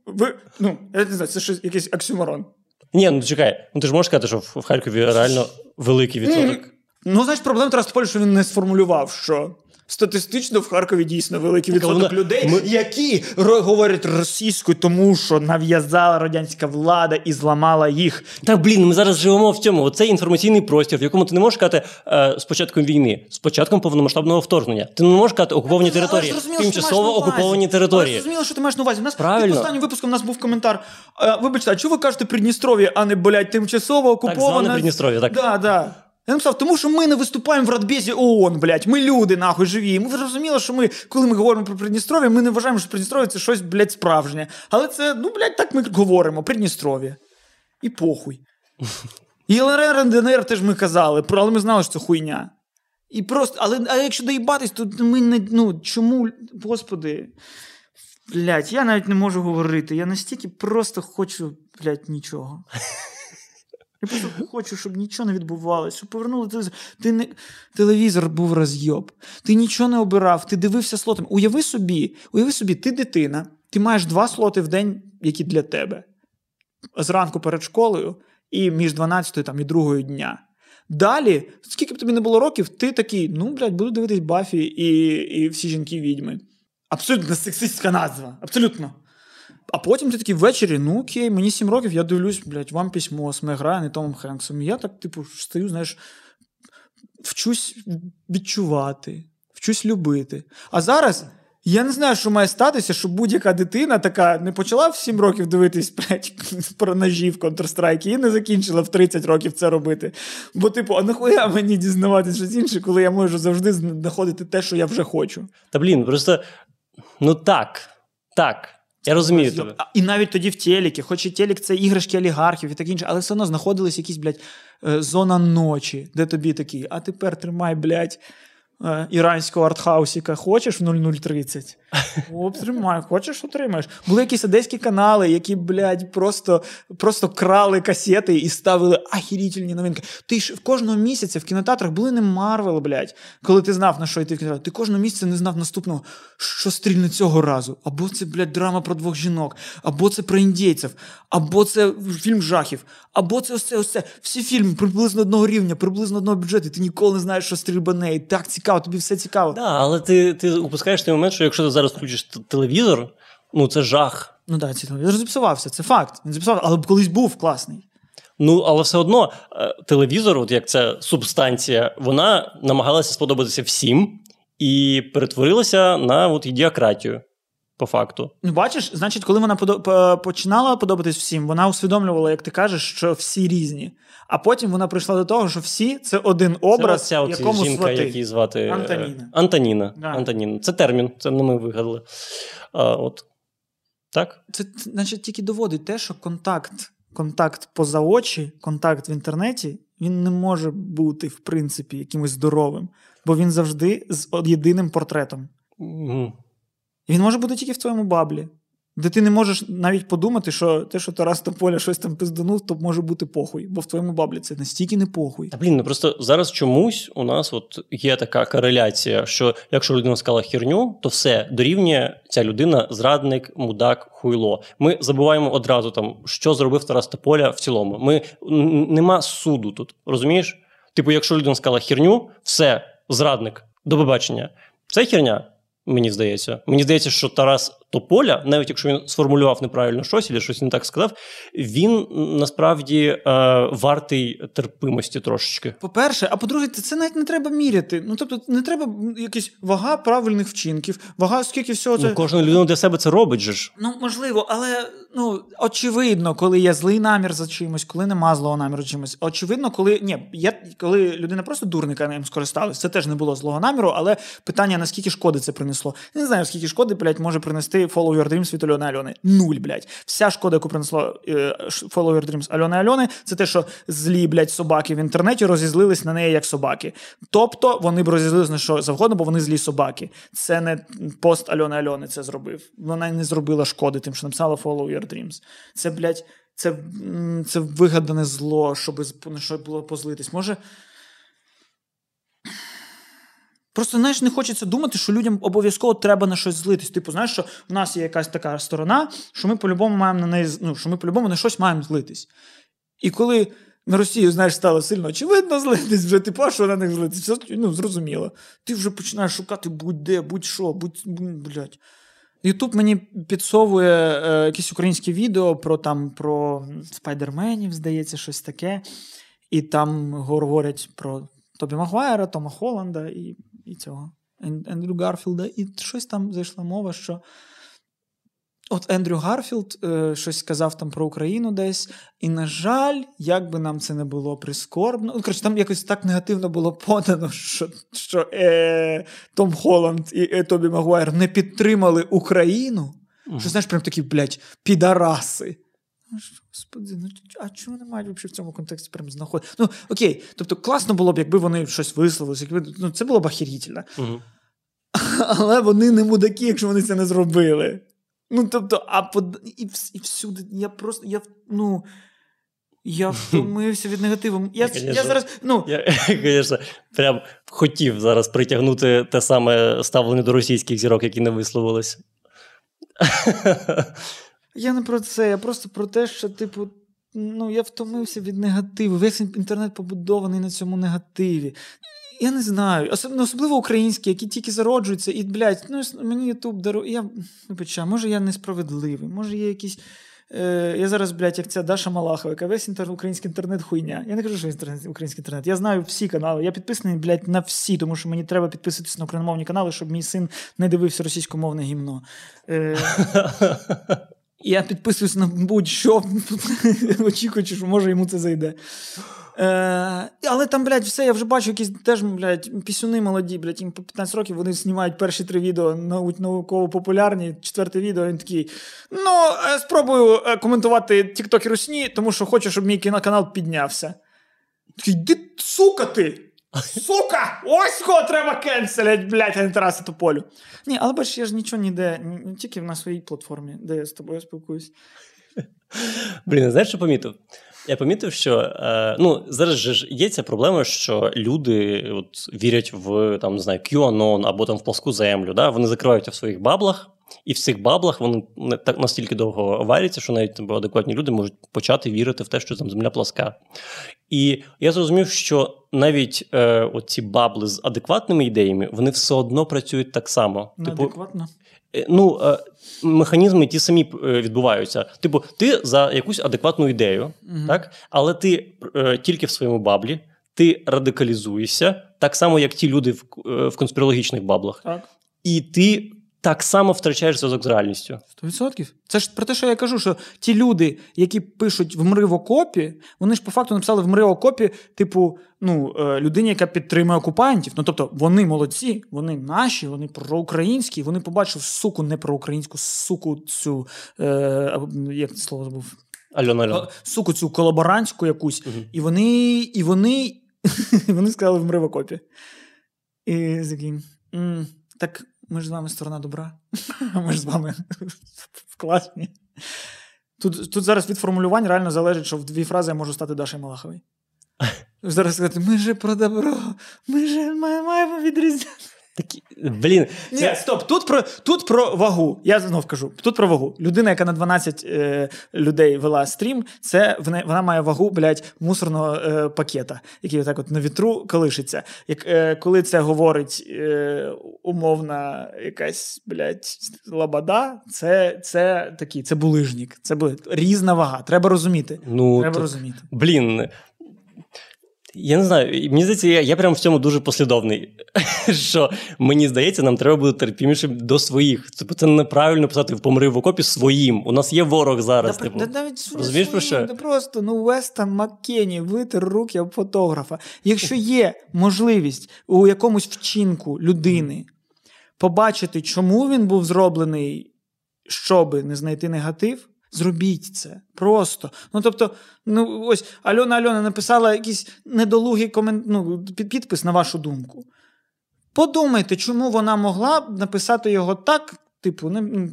Ви, ну, я не знаю, це щось якийсь оксюморон. Ні, ну чекай. Ну ти ж можеш сказати, що в в Харкові реально великий відсоток. Ну, значить, проблема Тарас Тополя, що він не сформулював, що статистично в Харкові дійсно великий Так, відсоток вона- людей, ми- які говорять російською, тому що нав'язала радянська влада і зламала їх. Та блін, ми зараз живемо в цьому. Оцей інформаційний простір, в якому ти не можеш сказати е, з початком війни, з початком повномасштабного вторгнення. Ти не можеш сказати окуповані Але території, тимчасово окуповані території. зрозуміло, що ти маєш на увазі. У нас Правильно. під останнім випуском у нас був коментар. е, Вибачте, а чого ви кажете Придністров'я, а не, блядь, тимчасово окуповане? зване Придністров'я, так. Да, да. Я написав, тому що ми не виступаємо в Радбезі ООН, блядь. Ми люди, нахуй, живі. Ми зрозуміли, що ми, коли ми говоримо про Придністров'я, ми не вважаємо, що Придністров'я це щось, блядь, справжнє. Але це, ну, блядь, так ми говоримо, Придністров'я. І похуй. І ЛНР, НДНР теж ми казали, але ми знали, що це хуйня. І просто, але а якщо доїбатись, то ми не. Ну чому, господи. Блять, я навіть не можу говорити. Я настільки просто хочу, блядь, нічого. Я просто хочу, щоб нічого не відбувалося, щоб повернули телевізор. Ти не... Телевізор був розйоб. Ти нічого не обирав, ти дивився слотами. Уяви собі, уяви собі, ти дитина, ти маєш два слоти в день, які для тебе. Зранку перед школою і між 12 там, і 2 дня. Далі, скільки б тобі не було років, ти такий, ну, блядь, буду дивитись Бафі і, і всі жінки відьми. Абсолютно сексистська назва. Абсолютно. А потім ти такий ввечері, ну окей, мені 7 років, я дивлюсь, блядь, вам письмо, Смег Райан і Томом Хенксом. І я так, типу, стою, знаєш, вчусь відчувати, вчусь любити. А зараз. Я не знаю, що має статися, щоб будь-яка дитина така не почала в 7 років дивитись блядь, про ножі в Counter-Strike і не закінчила в 30 років це робити. Бо, типу, а нахуя мені дізнаватися щось інше, коли я можу завжди знаходити те, що я вже хочу. Та блін, просто ну так, так. Я розумію тебе. І навіть тоді в телекі, хоч і телек це іграшки олігархів і таке інше, але все одно знаходились якісь, блядь, е, зона ночі, де тобі такі, а тепер тримай, блядь, е, іранського артхаусіка. Хочеш в 00:30? О, хочеш, отримаєш. Були якісь одеські канали, які, блядь, просто, просто крали касети і ставили ахірітельні новинки. Ти ж в кожного місяця в кінотеатрах були не Марвел, блядь, коли ти знав, на що йти в кінотеатр. Ти кожного місяця не знав наступного, що стрільне цього разу. Або це, блядь, драма про двох жінок, або це про індійців, або це фільм жахів, або це ось це, ось це. Всі фільми приблизно одного рівня, приблизно одного бюджету. Ти ніколи не знаєш, що стрільбане. І так цікаво, тобі все цікаво. Да, але ти, ти упускаєш той момент, що якщо ти зараз включиш телевізор, ну це жах. Ну так, ці телевізор зіпсувався, це факт. Він зіпсувався, але колись був класний. Ну, але все одно е, телевізор, от як ця субстанція, вона намагалася сподобатися всім і перетворилася на от ідіократію. По факту. Ну, бачиш, значить, коли вона подо- починала подобатись всім, вона усвідомлювала, як ти кажеш, що всі різні. А потім вона прийшла до того, що всі це один образ, це ця оці якому жінка, свати. який звати е, Антоніна. Антоніна. Да. Антоніна. Це термін, це не ми вигадали. А, от. Так? Це, значить, тільки доводить те, що контакт, контакт поза очі, контакт в інтернеті, він не може бути, в принципі, якимось здоровим, бо він завжди з єдиним портретом. Мгм. Він може бути тільки в твоєму баблі, де ти не можеш навіть подумати, що те, що Тарас Тополя щось там пизданув, то може бути похуй, бо в твоєму баблі це настільки не похуй. Та блін, ну просто зараз чомусь у нас от є така кореляція, що якщо людина сказала херню, то все дорівнює ця людина зрадник, мудак, хуйло. Ми забуваємо одразу там, що зробив Тарас Тополя в цілому. Ми нема суду тут, розумієш? Типу, якщо людина сказала херню, все, зрадник, до побачення. Це херня. Мені здається. Мені здається, що Тарас Тополя, навіть якщо він сформулював неправильно щось, або щось не так сказав, він насправді е, вартий терпимості трошечки. По-перше, а по-друге, це це навіть не треба міряти. Ну тобто, не треба м, якась вага правильних вчинків, вага скільки всього це. Ну, кожна людина для себе це робить же ж. Ну, можливо, але ну очевидно, коли є злий намір за чимось, коли нема злого наміру за чимось. Очевидно, коли ні, є коли людина просто дурника ним скористалась, це теж не було злого наміру, але питання наскільки шкоди це принесло. Я не знаю, скільки шкоди, блядь, може принести Follow Your Dreams від Альони Альони. Нуль, блядь. Вся шкода, яку принесло е, Follow Your Dreams Альони Альони, це те, що злі, блядь, собаки в інтернеті розізлились на неї як собаки. Тобто вони б розізлились на що завгодно, бо вони злі собаки. Це не пост Альони Альони це зробив. Вона не зробила шкоди тим, що написала Follow Your Dreams. Це, блядь, це, це вигадане зло, щоб з- на що було позлитись. Може. Просто знаєш, не хочеться думати, що людям обов'язково треба на щось злитись. Типу, знаєш, що в нас є якась така сторона, що ми по-любому маємо на неї, ну, що ми по-любому на щось маємо злитись. І коли на Росію, знаєш, стало сильно очевидно злитись, вже типу, а що на них злитись? Все, ну, зрозуміло. Ти вже починаєш шукати будь-де, будь-що, будь, блядь. Ютуб мені підсовує е, якісь українські відео про там про спайдерменів, здається, щось таке. І там говорять про Тобі Магуайра, Тома Холланда і, і цього Ен- Ендрю Гарфілда. І щось там зайшла мова, що. От Ендрю Гарфілд е, щось сказав там про Україну десь, і, на жаль, як би нам це не було прискорбно. Ну, коротше, там якось так негативно було подано, що, що е, Том Холланд і е, Тобі Магуайр не підтримали Україну. Що знаєш, прям такі, блядь, підараси. Господи, ну а чому вони мають взагалі в цьому контексті прям знаходити? Ну, окей, тобто класно було б, якби вони щось висловилися, якби ну, це було б охерітельно. Угу. Але вони не мудаки, якщо вони це не зробили. Ну, тобто, а под... і, вс- і всюди, я просто, я, ну, я втомився від негативу. Я, Я, я зараз, ну, Я, звісно, прям хотів зараз притягнути те саме ставлення до російських зірок, які не висловились. Я не про це, я просто про те, що, типу, ну, я втомився від негативу. Весь інтернет побудований на цьому негативі. Я не знаю, ну, особливо українські, які тільки зароджуються, і, блядь, ну, мені Ютуб дарує. Я вибачаю, може, я несправедливий, може, є якісь. Е, я зараз, блядь, як ця Даша Малахова, яка весь інтер... український інтернет хуйня. Я не кажу, що інтернет, український інтернет. Я знаю всі канали. Я підписаний, блядь, на всі, тому що мені треба підписатися на україномовні канали, щоб мій син не дивився російськомовне гімно. Е, я підписуюсь на будь-що, очікуючи, що може йому це зайде. Е, але там, блядь, все, я вже бачу якісь теж, блядь, пісюни молоді, блядь, їм по 15 років вони знімають перші три відео нау- науково-популярні, четверте відео, він такий. Ну, е, спробую е, коментувати і русні, тому що хочу, щоб мій кіноканал піднявся. Такий, де сука ти? Сука! Ось кого треба кенселять, блядь, а не Тараса Тополю. Ні, але бачиш, я ж нічого ніде, ні- ні, тільки на своїй платформі, де я з тобою спілкуюсь. Блін, знаєш, що помітив? Я помітив, що е, ну, зараз же ж є ця проблема, що люди от, вірять в там, не знаю, QAnon або там в плоску землю. Да? Вони закриваються в своїх баблах, і в цих баблах вони так настільки довго варяться, що навіть там, адекватні люди можуть почати вірити в те, що там земля плоска. І я зрозумів, що навіть е, ці бабли з адекватними ідеями вони все одно працюють так само. Типу, Неадекватно. Е, Ну, е, механізми ті самі е, відбуваються. Типу, ти за якусь адекватну ідею, Мгм. так? але ти тільки в своєму баблі, ти радикалізуєшся, так само, як ті люди в, в конспірологічних баблах. Так. І ти так само втрачаєш зв'язок з реальністю. 100%. Це ж про те, що я кажу, що ті люди, які пишуть вмри в окопі, вони ж по факту написали вмри в окопі, типу, ну, е, людині, яка підтримує окупантів. Ну тобто вони молодці, вони наші, вони проукраїнські, вони побачили суку не проукраїнську, суку цю, е, як це слово забув? Альона Альона. Суку цю колаборантську якусь. Мгм. І вони, і вони, вони сказали вмри в окопі. І такі, «М, так ми ж з вами сторона добра. Ми ж з вами в класні. Тут, тут зараз від формулювань реально залежить, що в дві фрази я можу стати Дашею Малаховою. Зараз сказати, ми же про добро, ми же маємо відрізняти. Такі, блін, Ні, стоп, тут про, тут про вагу. Я знов кажу, тут про вагу. Людина, яка на 12 е, людей вела стрім, це вона має вагу, блядь, мусорного е, пакета, який отак от на вітру колишиться. Як, е, коли це говорить е, умовна якась, блядь, лабада, це, це такий, це булижник. Це були різна вага. Треба розуміти. ну, Треба то- розуміти. блін. Я не знаю, мені здається, я, я прям в цьому дуже послідовний. Що мені здається, нам треба бути терпімішим до своїх. Типу, це неправильно писати помри в окопі своїм. У нас є ворог зараз. Да, типу. да, навіть Розумієш, про що? Да просто ну Вестон Маккені витер руки об фотографа. Якщо є можливість у якомусь вчинку людини побачити, чому він був зроблений, щоби не знайти негатив. Зробіть це просто. Ну тобто, ну ось Альона Альона написала якийсь недолугий комент... ну, підпис на вашу думку. Подумайте, чому вона могла написати його так, типу, не,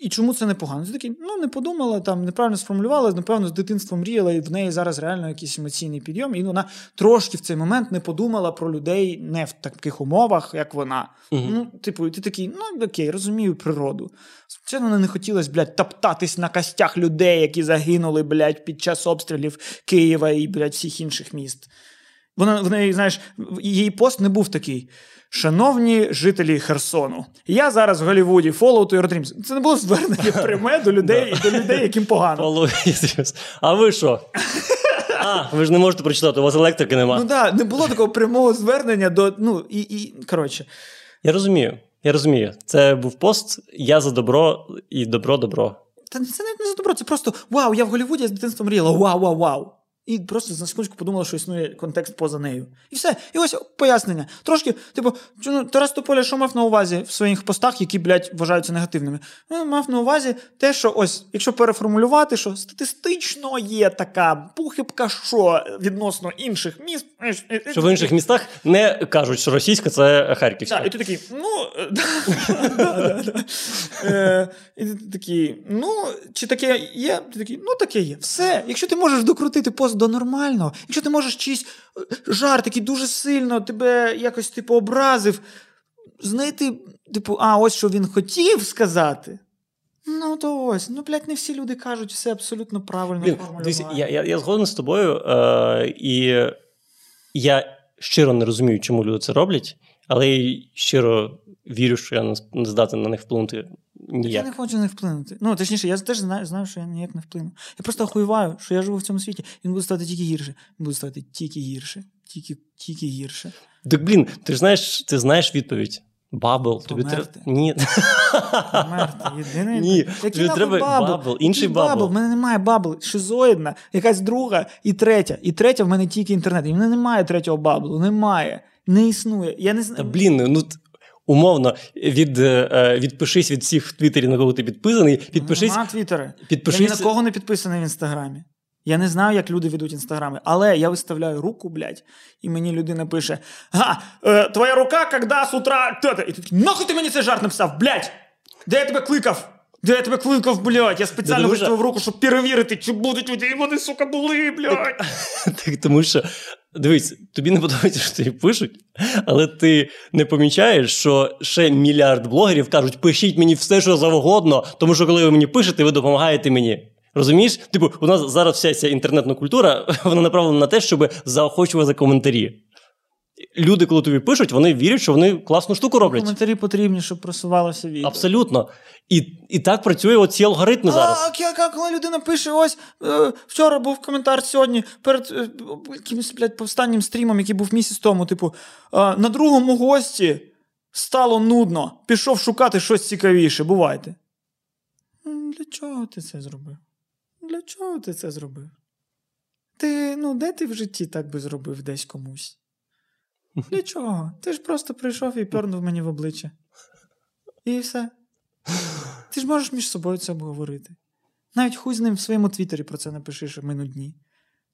і чому це непогано. Це такий, ну не подумала, там неправильно сформулювала, напевно, з дитинства мріяла, і в неї зараз реально якийсь емоційний підйом. І вона трошки в цей момент не подумала про людей не в таких умовах, як вона. Мгм. Ну, типу, і ти такий, ну окей, розумію природу. Звичайно, не хотілося, блядь, топтатись на костях людей, які загинули, блядь, під час обстрілів Києва і, блядь, всіх інших міст. Вона в неї, знаєш, її пост не був такий. Шановні жителі Херсону, я зараз в Голлівуді, Fallout і Dreams. Це не було звернення пряме до людей, до людей, яким погано. А ви що? А, ви ж не можете прочитати, у вас електрики нема. Ну так, да, не було такого прямого звернення до. Ну, і, і коротше. Я розумію. Я розумію. Це був пост Я за добро і добро добро. Та це навіть не за добро, це просто вау, я в Голлівуді я з дитинства мріяла, вау, вау, вау. І просто на секундочку подумала, що існує контекст поза нею. І все. І ось пояснення. Трошки, типу, ну, Тарас Тополя, що мав на увазі в своїх постах, які, блядь, вважаються негативними? Він мав на увазі те, що ось, якщо переформулювати, що статистично є така похибка, що відносно інших міст. Що в інших містах не кажуть, що російська це Харківська. Так, і ти такий, ну. Е, І ти такий, ну, чи таке є? Ти такий, ну таке є. Все. Якщо ти можеш докрутити пост до нормального, якщо ти можеш чийсь е, жарт, який дуже сильно тебе якось типу образив, знайти, типу, а ось що він хотів сказати. Ну, то ось, ну, блядь, не всі люди кажуть все абсолютно правильно. Блін, дивись, я, я, я згоден з тобою, е, і я щиро не розумію, чому люди це роблять, але я щиро вірю, що я не, здатен на них вплинути ніяк. Я не хочу не вплинути. Ну, точніше, я теж знаю, знаю, що я ніяк не вплину. Я просто охуєваю, що я живу в цьому світі, він буде стати тільки гірше. Він буде стати тільки гірше, тільки, тільки гірше. Так блін, ти ж знаєш, ти знаєш відповідь. Бабл, тобі треба. Ні. Померти. Єдиний. Ні, Який тобі треба bubble? bubble, інший Який bubble. В мене немає bubble. Шизоїдна, якась друга і третя. І третя в мене тільки інтернет. І в мене немає третього bubble -у. Немає. Не існує. Я не знаю. блін, ну умовно, від, е, відпишись від всіх в Твіттері, на кого ти підписаний, підпишись, Нема твіттера. Я ні на кого не підписаний в інстаграмі. Я не знаю, як люди ведуть інстаграми, але я виставляю руку, блядь, і мені людина пише: Га, е, твоя рука, когда с утра. І ти такий, нахуй ти мені цей жарт написав, блядь! Де я тебе кликав? Де я тебе кликав, блядь? Я спеціально тому що- руку, щоб перевірити, чи будуть люди, і вони, сука, були, блядь. Так, тому що, дивись, тобі не подобається, що тобі пишуть, але ти не помічаєш, що ще мільярд блогерів кажуть, пишіть мені все, що завгодно, тому що коли ви мені пишете, ви допомагаєте мені. Розумієш? Типу, у нас зараз вся ця інтернетна культура вона направлена на те, щоб заохочувати коментарі. Люди, коли тобі пишуть, вони вірять, що вони класну штуку роблять. Коментарі потрібні, щоб просувалося відео. Абсолютно. І, і так працює оці алгоритми зараз. А, як, як, коли людина пише, ось е, вчора був коментар сьогодні перед е, якимось блядь, повстаннім стрімом, який був місяць тому. Типу, е, на другому гості Стало нудно. Пішов шукати щось цікавіше. Бувайте. Для чого ти це зробив? Для чого ти це зробив? Ти, ну, де ти в житті так би зробив десь комусь? Для чого? Ти ж просто прийшов і пьорнув мені в обличчя. І все. Ти ж можеш між собою це обговорити. Навіть хуй з ним в своєму твіттері про це напиши, що ми нудні.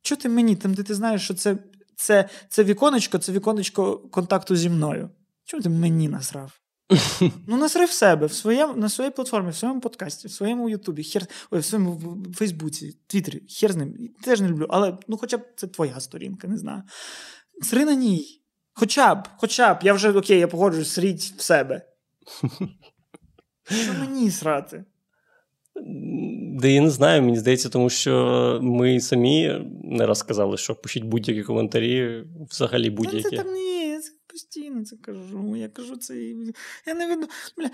Чого ти мені, там, де ти знаєш, що це, це, це віконечко, це віконечко контакту зі мною. Чому ти мені насрав? Ну, насрав себе в своєму, на своїй платформі, в своєму подкасті, в своєму Ютубі, хер, ой, в своєму Фейсбуці, Твіттері, хер з ним. Теж не люблю, але ну хоча б це твоя сторінка, не знаю. Сри на ній. Хоча б, хоча б, я вже окей, я погоджуюсь, сріть в себе. Що мені срати? Да я не знаю, мені здається, тому що ми самі не раз казали, що пишіть будь-які коментарі, взагалі будь-які. Це так не є, я постійно це кажу. Я кажу це. Я не веду. Бля.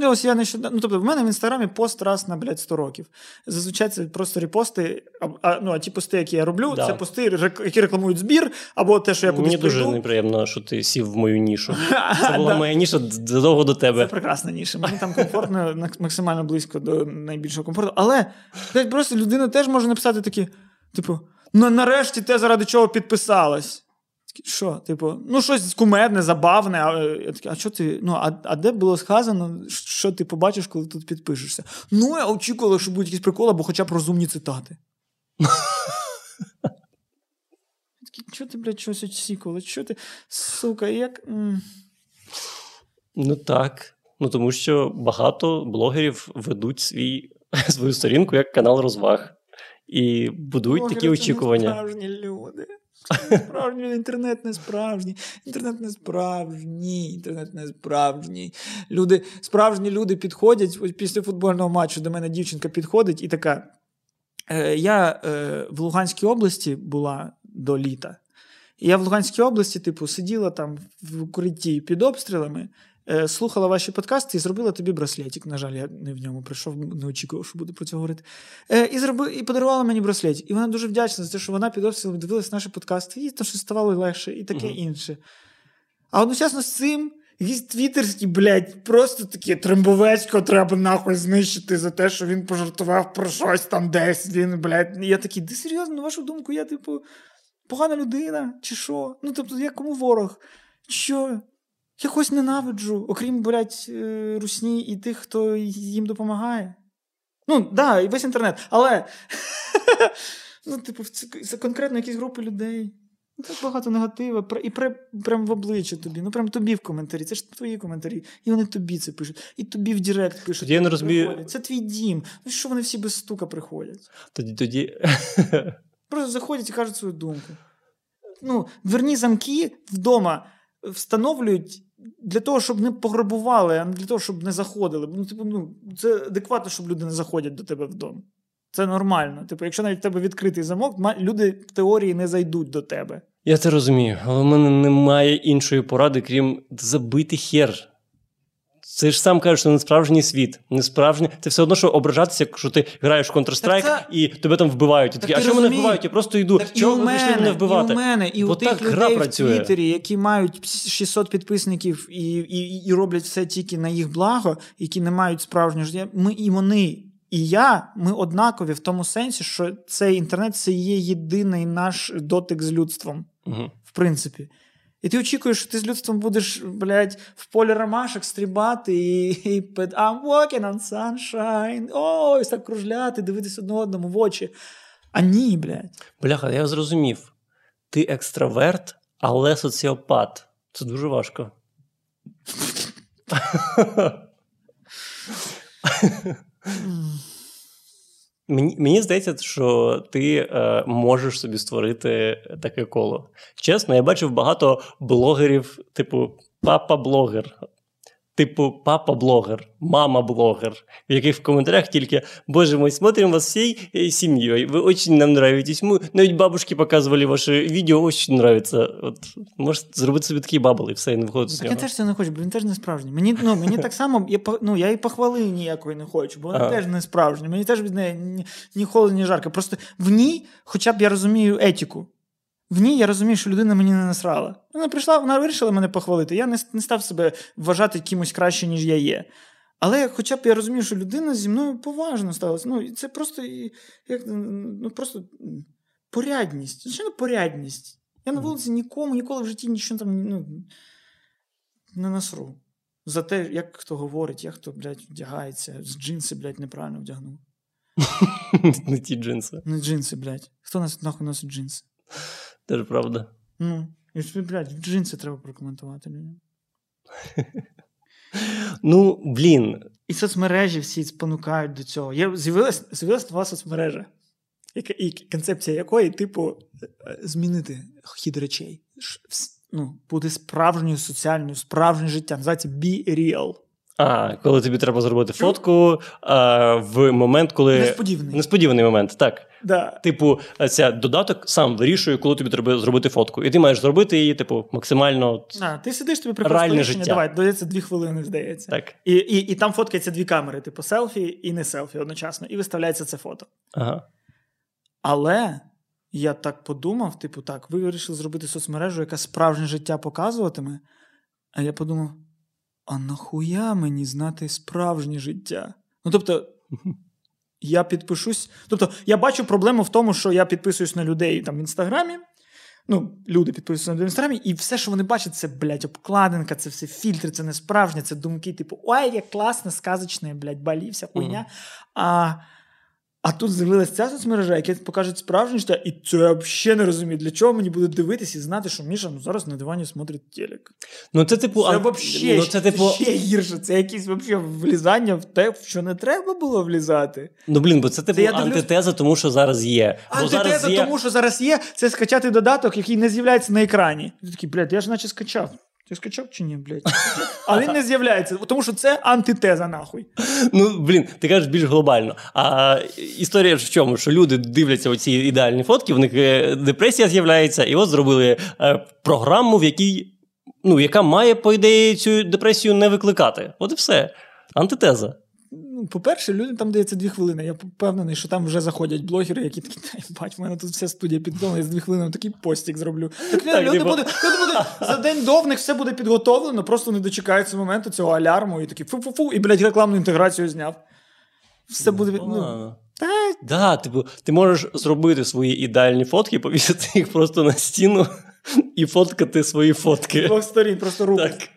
Ну, ось я нещодавно. Ну, тобто, в мене в інстаграмі пост раз на, блядь, 100 років. Зазвичай це просто репости, а, а, ну, а ті пости, які я роблю, Да. це пости, які рекламують збір, або те, що я кудись Мені дуже прийду. неприємно, що ти сів в мою нішу. Це була моя ніша задовго до Це тебе. прекрасна ніша. Мені там комфортно, максимально близько до найбільшого комфорту. Але просто людина теж може написати такі, типу, ну нарешті те, заради чого підписалась. Що, типу, ну щось кумедне, забавне. А, е, я такий, а що ти? Ну, а, а де було сказано, що ти побачиш, коли тут підпишешся? Ну, я очікувала, що будуть якісь приколи, або хоча б розумні цитати. Чого ти, блядь, щось очікувала? Що ти, сука, як. Ну так. Ну тому що багато блогерів ведуть свій, свою сторінку як канал розваг. І будують Блогери такі очікування. Люди. Це не справжні люди. Інтернет не справжній. Інтернет не справжній. Інтернет не справжній. Люди, справжні люди підходять ось після футбольного матчу. До мене дівчинка підходить і така. Е, я е, в Луганській області була до літа. І я в Луганській області, типу, сиділа там в укритті під обстрілами, слухала ваші подкасти і зробила тобі браслетик. На жаль, я не в ньому прийшов, не очікував, що буду про це говорити. Е, і, зроби, і подарувала мені браслетик. І вона дуже вдячна за те, що вона під обстрілом дивилась наші подкасти, і то, що ставало легше, і таке Мгм. інше. А одночасно з цим. Якісь твіттерські, блядь, просто такі Трембовецького треба нахуй знищити за те, що він пожартував про щось там десь. Він, блядь, я такий, де серйозно, на вашу думку, я, типу, погана людина, чи що? Ну, тобто, я кому ворог? Що? Я когось ненавиджу, окрім, блядь, е, русні і тих, хто їм допомагає. Ну, так, да, і весь інтернет. Але. ну, типу, це, це конкретно якісь групи людей. Ну, Так багато негатива, і прям в обличчя тобі. Ну, прям тобі в коментарі. Це ж твої коментарі. І вони тобі це пишуть. І тобі в Директ пишуть. Тоді я не розумію- приходять. Це твій дім. Ну що вони всі без стука приходять? Тоді тоді. Просто заходять і кажуть свою думку. Ну, дверні замки вдома встановлюють для того, щоб не пограбували, а не для того, щоб не заходили. Ну, типу, ну, це адекватно, щоб люди не заходять до тебе вдома. Це нормально. Типу, якщо навіть в тебе відкритий замок, люди в теорії не зайдуть до тебе. Я це розумію, але в мене немає іншої поради, крім забити хер. Це ж сам кажеш, що не справжній світ, не справжній. Це все одно, що ображатися, якщо ти граєш в Counter-Strike це- і тебе там вбивають. І Так такі, а що мене вбивають? Я просто йду. Так Чого ви прийшли мене, вбивати? І у мене, і Бо у тих людей в. Твіттері, які мають 600 підписників і, і, і роблять все тільки на їх благо, які не мають справжнього життя. Ми і вони, і я, ми однакові в тому сенсі, що цей інтернет це є єдиний наш дотик з людством, Угу. в принципі. І ти очікуєш, що ти з людством будеш, блядь, в полі ромашок стрибати і, і I'm walking on sunshine. Ось так кружляти, дивитись одне одному в очі. А ні, блядь. Бляха, я зрозумів. Ти екстраверт, але соціопат. Це дуже важко. Мені, мені здається, що ти е, можеш собі створити таке коло. Чесно, я бачив багато блогерів, типу папа-блогер, типу папа-блогер, мама-блогер, в яких в коментарях тільки Боже мой, смотрим вас всей э, семьей, вы очень нам нравитесь. Мы навіть бабушки показували ваше відео, очень нравится. От можете зробити собі такий бабл і все, і не виходить з Так я нього. теж це не хочу, бо він теж не справжній. Мені, ну, мені так само, я, по- ну, я і похвали ніякої не хочу, бо вона Ага. теж не справжня. Мені теж від неї ні, ні холодно, ні жарко. Просто в ній, хоча б я розумію етику. в ній я розумію, що людина мені не насрала. Вона прийшла, вона вирішила мене похвалити. Я не, не став себе вважати кимось краще, ніж я є. Але хоча б я розумію, що людина зі мною поважно ставилася. Ну, це просто як, ну, просто порядність. Звичайно, порядність. Я на вулиці нікому, ніколи в житті нічого там ну, не насру. За те, як хто говорить, як хто, блядь, вдягається, з джинси, блядь, неправильно вдягнув. Не ті джинси. Не джинси, блядь. Хто нас нахуй носить джинси? Теж правда. Ну, і блядь, джинси треба прокоментувати. Ну, блін. І соцмережі всі спонукають до цього. Є, з'явилась, з'явилась нова соцмережа, яка, і концепція якої, типу, е, змінити хід речей. Ну, бути справжньою соціальною, справжнє життя. Називається Be Real. А, коли тобі треба зробити фотку а, в момент, коли. Несподіваний. Несподіваний момент, так. Да. Типу, ця додаток сам вирішує, коли тобі треба зробити фотку. І ти маєш зробити її, типу, максимально А, ти сидиш, тобі рішення, життя. давай, дається дві хвилини, здається. так. І, і, і там фоткаються дві камери, типу селфі і не селфі одночасно, і виставляється це фото. Ага. Але я так подумав: типу, так, ви вирішили зробити соцмережу, яка справжнє життя показуватиме. А я подумав: а нахуя мені знати справжнє життя? Ну тобто, я підпишусь. Тобто, я бачу проблему в тому, що я підписуюсь на людей там в інстаграмі. Ну, люди підписуються на людей в інстаграмі, і все, що вони бачать, це, блядь, обкладинка, це все фільтри, це не справжнє, це думки, типу, ой, як класно, сказочне, блядь, балівся, хуйня. Mm-hmm. А, а тут з'явилася ця соцмережа, яка покаже справжнє життя, і це я взагалі не розумію, для чого мені буде дивитись і знати, що Міша ну, зараз на дивані смотрить телек. Ну, це типу. Це ан- вообще, ну, це, типу... ще гірше. Це якесь вообще влізання в те, в що не треба було влізати. Ну, блін, бо це типу дивлюсь- антитеза, тому що зараз є. Бо Антитеза зараз є... тому, що зараз є, це скачати додаток, який не з'являється на екрані. Ти такий, блядь, я ж наче скачав. Ти скачав чи ні, блядь? А він не з'являється, тому що це антитеза, нахуй. Ну, блін, ти кажеш більш глобально. А історія ж в чому? Що люди дивляться оці ідеальні фотки, в них е, депресія з'являється, і от зробили е, програму, в якій, ну, яка має, по ідеї, цю депресію не викликати. От і все. Антитеза. Ну, по-перше, людям там дається дві хвилини. Я впевнений, що там вже заходять блогери, які такі, та бать, в мене тут вся студія підготовлена, я з дві хвилини такий постік зроблю. Так, Так, люди, типу- буде, люди буде за день до в них все буде підготовлено, просто не дочекаються моменту цього алярму і такі фу-фу-фу, і, блядь, рекламну інтеграцію зняв. Все буде від- ну, та, Да, типу, ти можеш зробити свої ідеальні фотки, повісити їх просто на стіну і фоткати свої з фотки. двох сторін, просто руку. Так.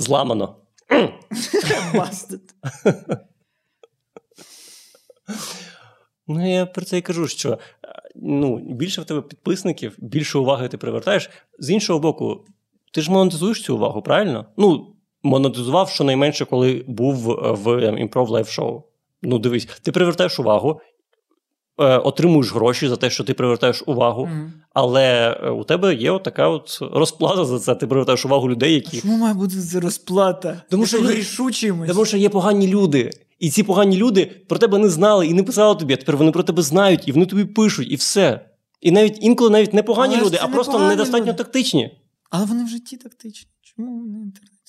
Зламано. Ну, я про це і кажу, що е, ну, більше в тебе підписників, більше уваги ти привертаєш. З іншого боку, ти ж монетизуєш цю увагу, правильно? Ну, монетизував щонайменше, коли був е, в improv live show. Ну, дивись, ти привертаєш увагу, отримуєш гроші за те, що ти привертаєш увагу, Мгм. але е, у тебе є от така от розплата за це. Ти привертаєш увагу людей, які. Чому має бути це розплата? Тому що люди- Тому що є погані люди. І ці погані люди про тебе не знали і не писали тобі, а тепер вони про тебе знають, і вони тобі пишуть, і все. І навіть інколи навіть не погані Але люди, а не просто недостатньо люди. тактичні. Але вони в житті тактичні. Чому вони тактичні?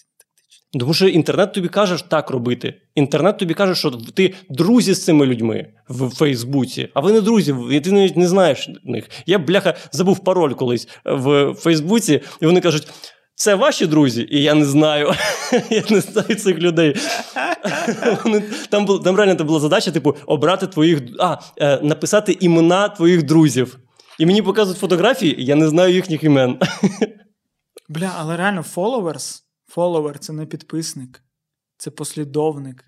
Тому що інтернет тобі каже так робити. Інтернет тобі каже, що ти друзі з цими людьми в Фейсбуці, а ви не друзі, і ти навіть не знаєш них. Я, бляха, забув пароль колись в Фейсбуці, і вони кажуть. Це ваші друзі, і я не знаю. я не знаю цих людей. Там, там реально була задача, типу, обрати твоїх. А, е, написати імена твоїх друзів. І мені показують фотографії, я не знаю їхніх імен. Бля, але реально followers, follower – це не підписник, це послідовник.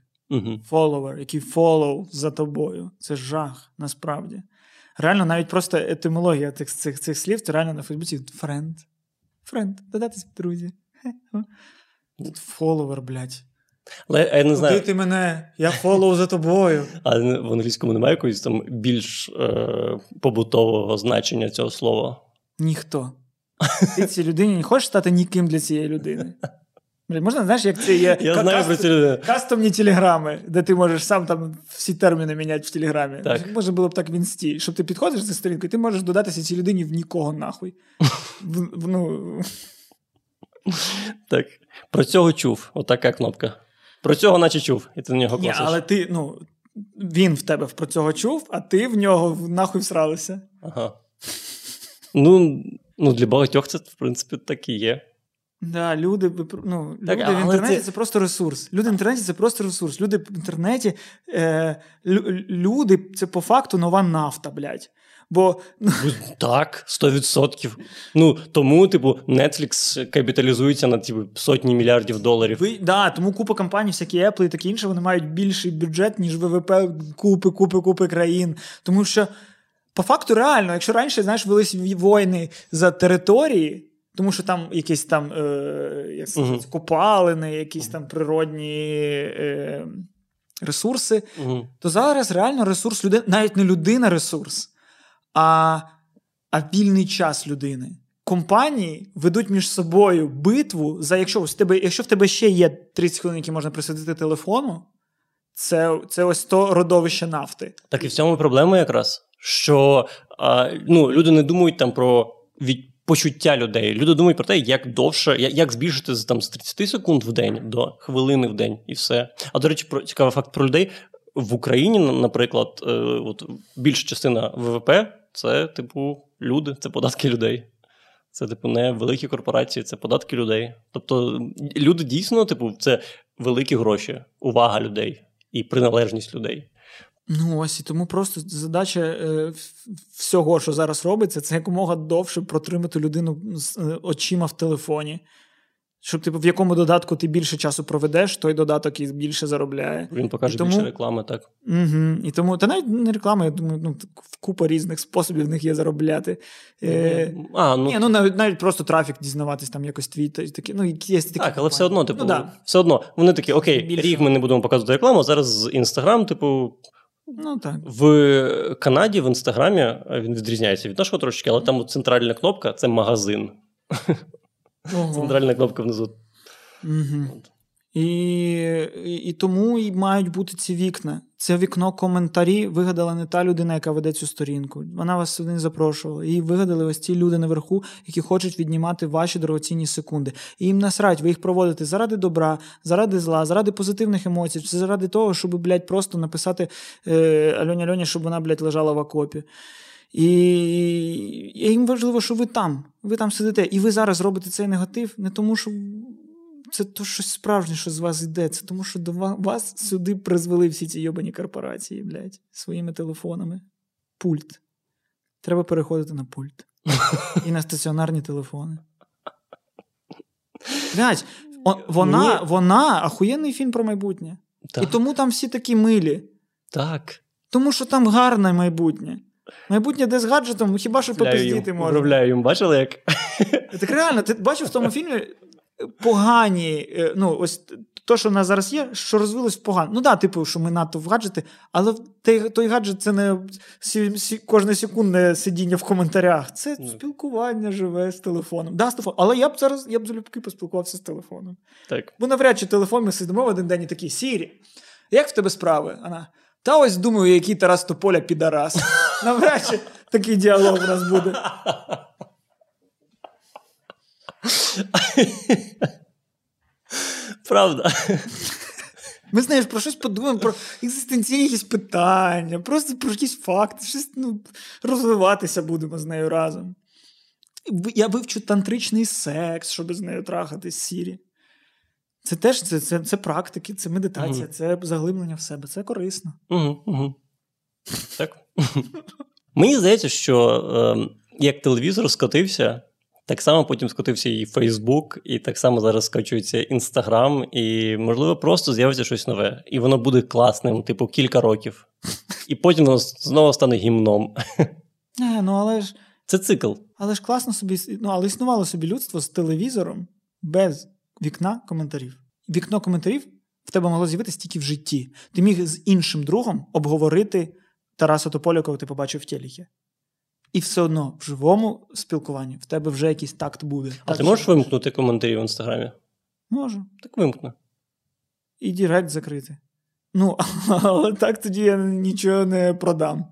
Follower, який follow за тобою. Це жах, насправді. Реально, навіть просто етимологія цих, цих, цих слів, це реально на Фейсбуці friend. Friend, додатись друзі. Тут follower, блядь. Але я не Куди знаю, ти мене? Я follow за тобою. а в англійському немає якогось там більш е, побутового значення цього слова. Ніхто. Ти цій людині не хочеш стати ніким для цієї людини. Можна, знаєш, як це є Я знаю каст- про цю кастомні телеграми, де ти можеш сам там всі терміни міняти в телеграмі. Так. Може було б так в інсті, щоб ти підходиш за сторінку, і ти можеш додатися цій людині в нікого нахуй. В, в- ну, Так. Про цього чув. Отака кнопка. Про цього, наче чув, і ти на нього ні, але ти, ну, він в тебе про цього чув, а ти в нього нахуй всралися. Ага. Ну, ну, для багатьох це, в принципі, так і є. Да, люди ну, Так, люди в інтернеті це- це... просто ресурс. Люди в інтернеті це просто ресурс. Люди в інтернеті е, люди це по факту нова нафта, блядь. Бо ну, Ну, Так, 100%. Ну, тому, типу, Netflix капіталізується на типу, сотні мільярдів доларів. ви, да, тому купа компаній, всякі Apple і таке інше, вони мають більший бюджет, ніж ВВП купи, купи, купи країн. Тому що, по факту, реально, якщо раніше, знаєш, велись війни за території. Тому що там якісь там е, як сказати, Мгм. копалини, якісь там природні е, ресурси, Угу. то зараз реально ресурс людини, навіть не людина ресурс, а, а вільний час людини. Компанії ведуть між собою битву за якщо в тебе, якщо в тебе ще є 30 хвилин, які можна присвятити телефону, це, це ось то родовище нафти. Так і в цьому проблема якраз, що а, ну, люди не думають там про від... почуття людей. Люди думають про те, як довше, як, збільшити там з 30 секунд в день до хвилини в день, і все. А до речі, про цікавий факт про людей в Україні, на- наприклад, е, от більша частина ВВП це типу люди, це податки людей. Це, типу, не великі корпорації, це податки людей. Тобто, люди дійсно, типу, це великі гроші, увага людей і приналежність людей. Ну ось і тому просто задача е, всього, що зараз робиться, це якомога довше протримати людину з е, очима в телефоні. Щоб типу, в якому додатку ти більше часу проведеш, той додаток і більше заробляє. Він покаже тому- більше реклами, так. Угу. І тому, та навіть не реклама, я думаю, ну, купа різних способів в них є заробляти. Е, А, ну, ні, ну навіть, навіть просто трафік дізнаватись, там якось твій та- такі. Ну, є такі так, але все одно, типу, Ну, да. все одно, вони такі, окей, Більше. рік ми не будемо показувати рекламу, зараз з Інстаграм, типу, ну так. в Канаді, в Інстаграмі він відрізняється від нашого трошечки, але там центральна кнопка це магазин. Ого. Центральна кнопка внизу. Угу. І, і, тому і мають бути ці вікна. Це вікно коментарі вигадала не та людина, яка веде цю сторінку. Вона вас сюди не запрошувала. Її вигадали ось ці люди наверху, які хочуть віднімати ваші дорогоцінні секунди. І їм насрать, ви їх проводите заради добра, заради зла, заради позитивних емоцій, чи заради того, щоб, блядь, просто написати е, Альоні Альоні, щоб вона, блядь, лежала в окопі. І їм важливо, що ви там, ви там сидите, і ви зараз робите цей негатив не тому, що це то щось справжнє, що з вас йде. Це тому, що до ва- вас сюди призвели всі ці йобані корпорації, блядь, своїми телефонами. Пульт. Треба переходити на пульт. І на стаціонарні телефони. Блядь, о- вона, Ні. вона ахуєнний фільм про майбутнє. Так. І тому там всі такі милі. так. Тому що там гарне майбутнє. Майбутнє де з гаджетом, хіба що попиздіти можна. Управляю їм, бачили, як? Так реально, ти бачив в тому фільмі погані, е, ну, ось то, що в нас зараз є, що розвилось погано. Ну так, да, типу, що ми надто в гаджети, але той, той гаджет це не сі, сі, кожне секундне сидіння в коментарях. Це Ну. спілкування живе з телефоном. Да, з телефоном. Але я б зараз я б залюбки поспілкувався з телефоном. Так. Бо навряд чи телефон ми сидимо в один день і такі Сірі, як в тебе справи? Вона. Та ось думаю, який Тарас Тополя підарас. Навряд чи такий діалог у нас буде. Правда. Ми знаєш, про щось подумаємо, про екзистенційні якісь питання, просто про якісь факти, щось ну, розвиватися будемо з нею разом. Я вивчу тантричний секс, щоб з нею трахатись сірі. Це теж це, це, це практики, це медитація, Мгм. це заглиблення в себе, це корисно. Угу, угу. Так. Мені здається, що е, як телевізор скотився, так само потім скотився і Фейсбук, і так само зараз скачується Інстаграм, і, можливо, просто з'явиться щось нове. І воно буде класним, типу, кілька років. І потім воно знову стане гімном. Не, ну але ж, Це цикл. але ж класно собі, ну, але існувало собі людство з телевізором без вікна коментарів. Вікно коментарів в тебе могло з'явитися тільки в житті. Ти міг з іншим другом обговорити Тараса Тополя, якого ти побачив в телегі. І все одно в живому спілкуванні в тебе вже якийсь такт буде. А Так ти що- можеш вимкнути коментарі в інстаграмі? Можу. Так вимкни. І Direct закрити. Ну, але так тоді я нічого не продам.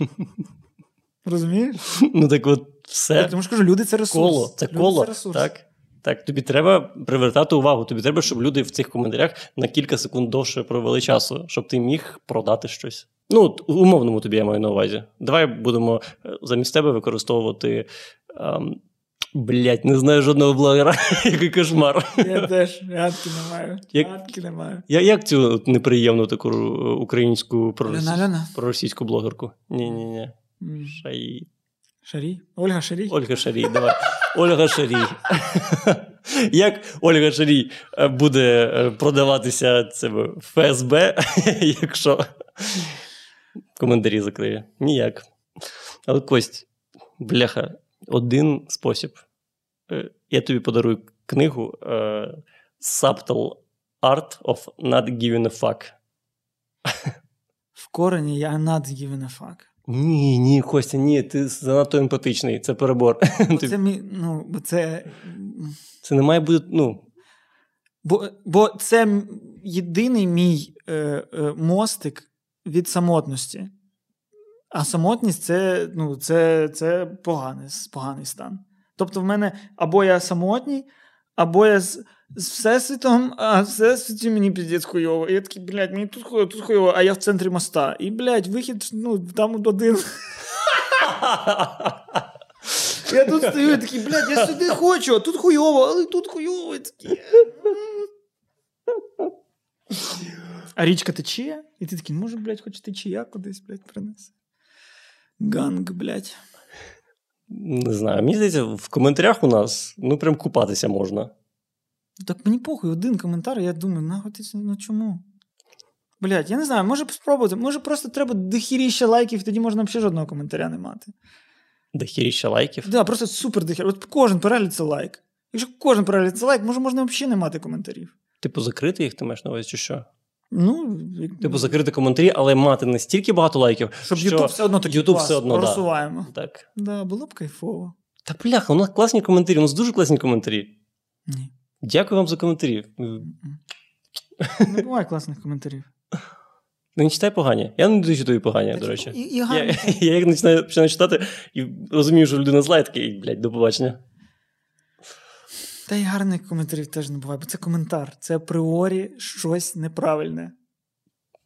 Розумієш? Ну так от все. Тому що кажу, люди це ресурс. Коло. Це Люди коло. ресурс. Так. Так, тобі треба привертати увагу. Тобі треба, щоб люди в цих коментарях на кілька секунд довше провели часу, щоб ти міг продати щось. Ну, умовному тобі я маю на увазі. Давай будемо е, замість тебе використовувати. Ем, блять, не знаю жодного блогера, який кошмар. Я теж гадки не маю. Як- Гадки не маю. Я, як цю неприємну таку е, українську проросійську, Лена Лена. проросійську блогерку? Ні-ні-ні. Шаї. Шарій? Ольга Шарій? Ольга Шарій, давай. Ольга Шарій. Як Ольга Шарій е, буде продаватися це ФСБ, якщо коментарі закриє? Ніяк. Але Кость, бляха, один спосіб. Е, Я тобі подарую книгу е, Subtle Art of Not Giving a Fuck. В корені я not giving a fuck. Ні, ні, Костя, ні, ти занадто емпатичний, це перебор. Бо це мій, ну, бо це. Це не має бути, ну, Бо, бо це єдиний мій е, е, мостик від самотності. А самотність це, ну, це, це поганий, поганий стан. Тобто, в мене або я самотній, або я з, з всесвітом, а всесвіті мені піздець хуйово. І я такий, блядь, мені тут хуйово, тут хуйово, а я в центрі моста. І, блядь, вихід, ну, там один. Я тут стою і такий, блядь, я сюди хочу, а тут хуйово, але тут хуйово. Такий. А річка тече, і ти такий, може, блядь, хоч течія кудись, блядь, принесе. Ганг, блядь. Не знаю, мені здається, в коментарях у нас ну прям купатися можна. Так мені похуй, один коментар, я думаю, нахуй ти ну чому? Блядь, я не знаю, може спробувати, може просто треба дохіріще лайків, тоді можна взагалі жодного коментаря не мати. Дохіріща лайків. Да, просто супер дохір. От кожен перегляд це лайк. Якщо кожен перегляд це лайк, може можна взагалі не мати коментарів. Типу, закрити їх, ти маєш на увазі, чи що? Ну, Типу, закрити коментарі, але мати настільки багато лайків, щоб що Ютуб все одно такий YouTube все одно, да. просуваємо. Так. Да, було б кайфово. Та бляха, у нас класні коментарі, у нас дуже класні коментарі. Ні. Дякую вам за коментарі. Не буває класних коментарів. Ну, не читай погані. Я не дуже читаю погані, Так, до речі. І, і Я, я як починаю, починаю читати і розумію, що людина зла, я такий, блядь, до побачення. Та й гарних коментарів теж не буває, бо це коментар. Це апріорі щось неправильне.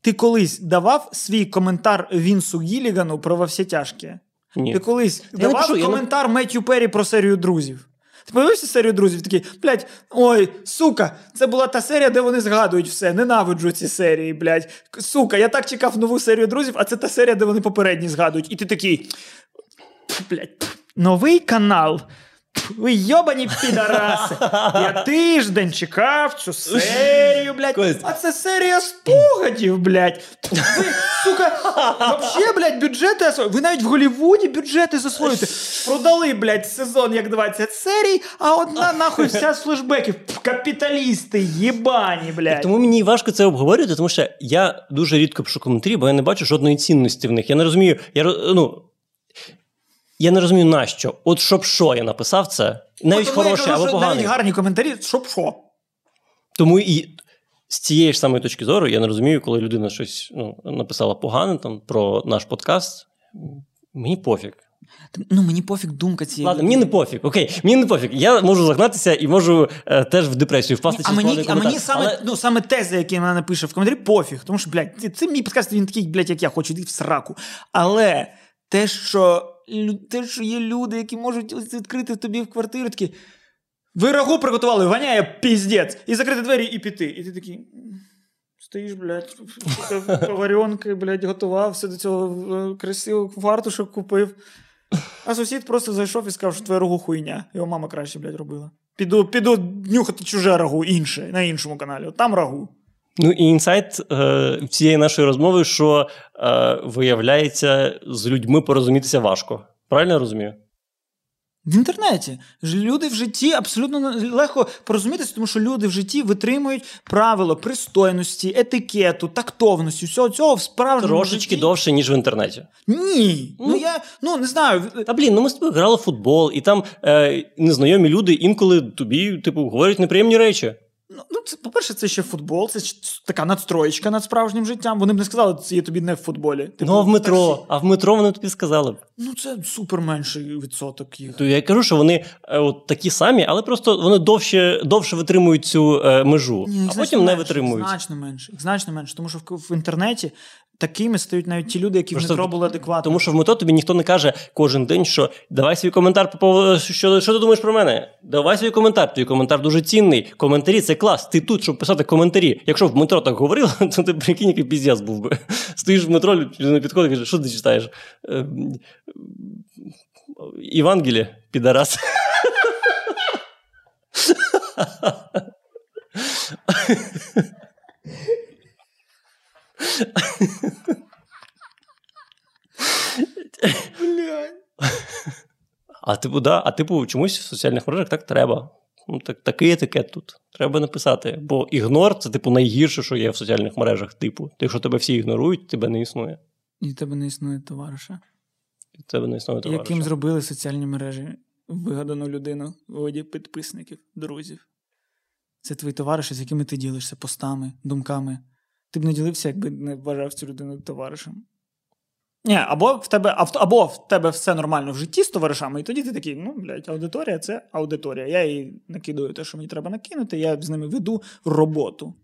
Ти колись давав свій коментар Вінсу Гілігану про во всі тяжкі? Ні. Ти колись не давав пишу, я не- коментар Меттю Перрі про серію друзів. Ти подивився серію друзів? Такий, блядь, ой, сука, це була та серія, де вони згадують все. Ненавиджу ці серії, блядь. Сука, я так чекав нову серію друзів, а це та серія, де вони попередні згадують. І ти такий. Блядь, новий канал. Ви йобані підараси. Я тиждень чекав цю серію, блядь. А це серія спогадів, блядь. Ви, сука, вообще, блядь, бюджети освоюєте. Ви навіть в Голлівуді бюджети засвоюєте. Продали, блядь, сезон як 20 серій, а одна нахуй вся з флешбеків. Капіталісти, єбані, блядь. Тому мені важко це обговорювати, тому що я дуже рідко пишу коментарі, бо я не бачу жодної цінності в них. Я не розумію, я, ну, я не розумію, нащо. От щоб що я написав це, навіть хороше кажу, або що погане. Навіть гарні коментарі, щоб що. Тому і з цієї ж самої точки зору я не розумію, коли людина щось ну, написала погане там, про наш подкаст. Мені пофіг. Ну, мені пофіг думка цієї. Ладно, мені не пофіг. Окей, мені не пофіг. Я можу загнатися і можу е, теж в депресію впасти А мені, а мені саме, Але- ну, саме тези, які вона напише в коментарі, пофіг. Тому що, блядь, це- це мій подкаст, він такий, блядь, як я хочу, йди в сраку. Але те, що, те, що є люди, які можуть відкрити тобі в квартиру, такі. Ви рагу приготували, воняє піздець, і закрити двері і піти. І ти такий. Стоїш, блядь, поваренки, блядь, готував, все до цього е, красиво, фартушок купив. А сусід просто зайшов і сказав, що твоя рагу хуйня. Його мама краще, блядь, робила. Піду, піду нюхати чуже рагу інше, на іншому каналі. От Там рагу. Ну і інсайт е, цієї нашої розмови, що е, виявляється, з людьми порозумітися важко. Правильно я розумію? В інтернеті люди в житті абсолютно легко порозумітися, тому що люди в житті витримують правила пристойності, етикету, тактовності, всього цього в справжньому Трошечки житті. довше, ніж в інтернеті. Ні. Ну, Ну. я ну не знаю. Та блін, ну ми з тобою грали в футбол, і там е, незнайомі люди інколи тобі, типу, говорять неприємні речі. Ну, ну, це, по-перше, це ще футбол, це така надстроєчка над справжнім життям. Вони б не сказали, це є тобі не в футболі. Типу, ну, а в метро, таксі. а в метро вони тобі сказали б. Ну, це супер менший відсоток їх. То я кажу, що вони е, от такі самі, але просто вони довше, довше витримують цю е, межу, Ні, а потім потім не витримують. Значно менше. Значно менше. Тому що в, в інтернеті такими стають навіть ті люди, які Просто в метро були адекватні. Тому що в метро тобі ніхто не каже кожен день, що давай свій коментар по що, що ти думаєш про мене? Давай свій коментар. Твій коментар дуже цінний. Коментарі це клас. Ти тут, щоб писати коментарі. Якщо в метро так говорили, то ти прикинь, який піздець був би. Стоїш в метро, людина підходить каже, що ти читаєш? Е, Євангеліє, підарас. Блядь. А типу, да, а типу, чомусь в соціальних мережах так треба. Ну, так, такий етикет тут. Треба написати. Бо ігнор це, типу, найгірше, що є в соціальних мережах. Типу, якщо тебе всі ігнорують, тебе не існує. І тебе не існує товариша. І тебе не існує товариша. Яким зробили соціальні мережі вигадану людину в виді підписників, друзів. Це твої товариші, з якими ти ділишся постами, думками. Ти б не ділився, якби не вважав цю людину товаришем. Ні, або в тебе, аб- або в тебе все нормально в житті з товаришами, і тоді ти такий, ну, блядь, аудиторія це аудиторія. Я їй накидаю те, що мені треба накинути, я з ними веду роботу.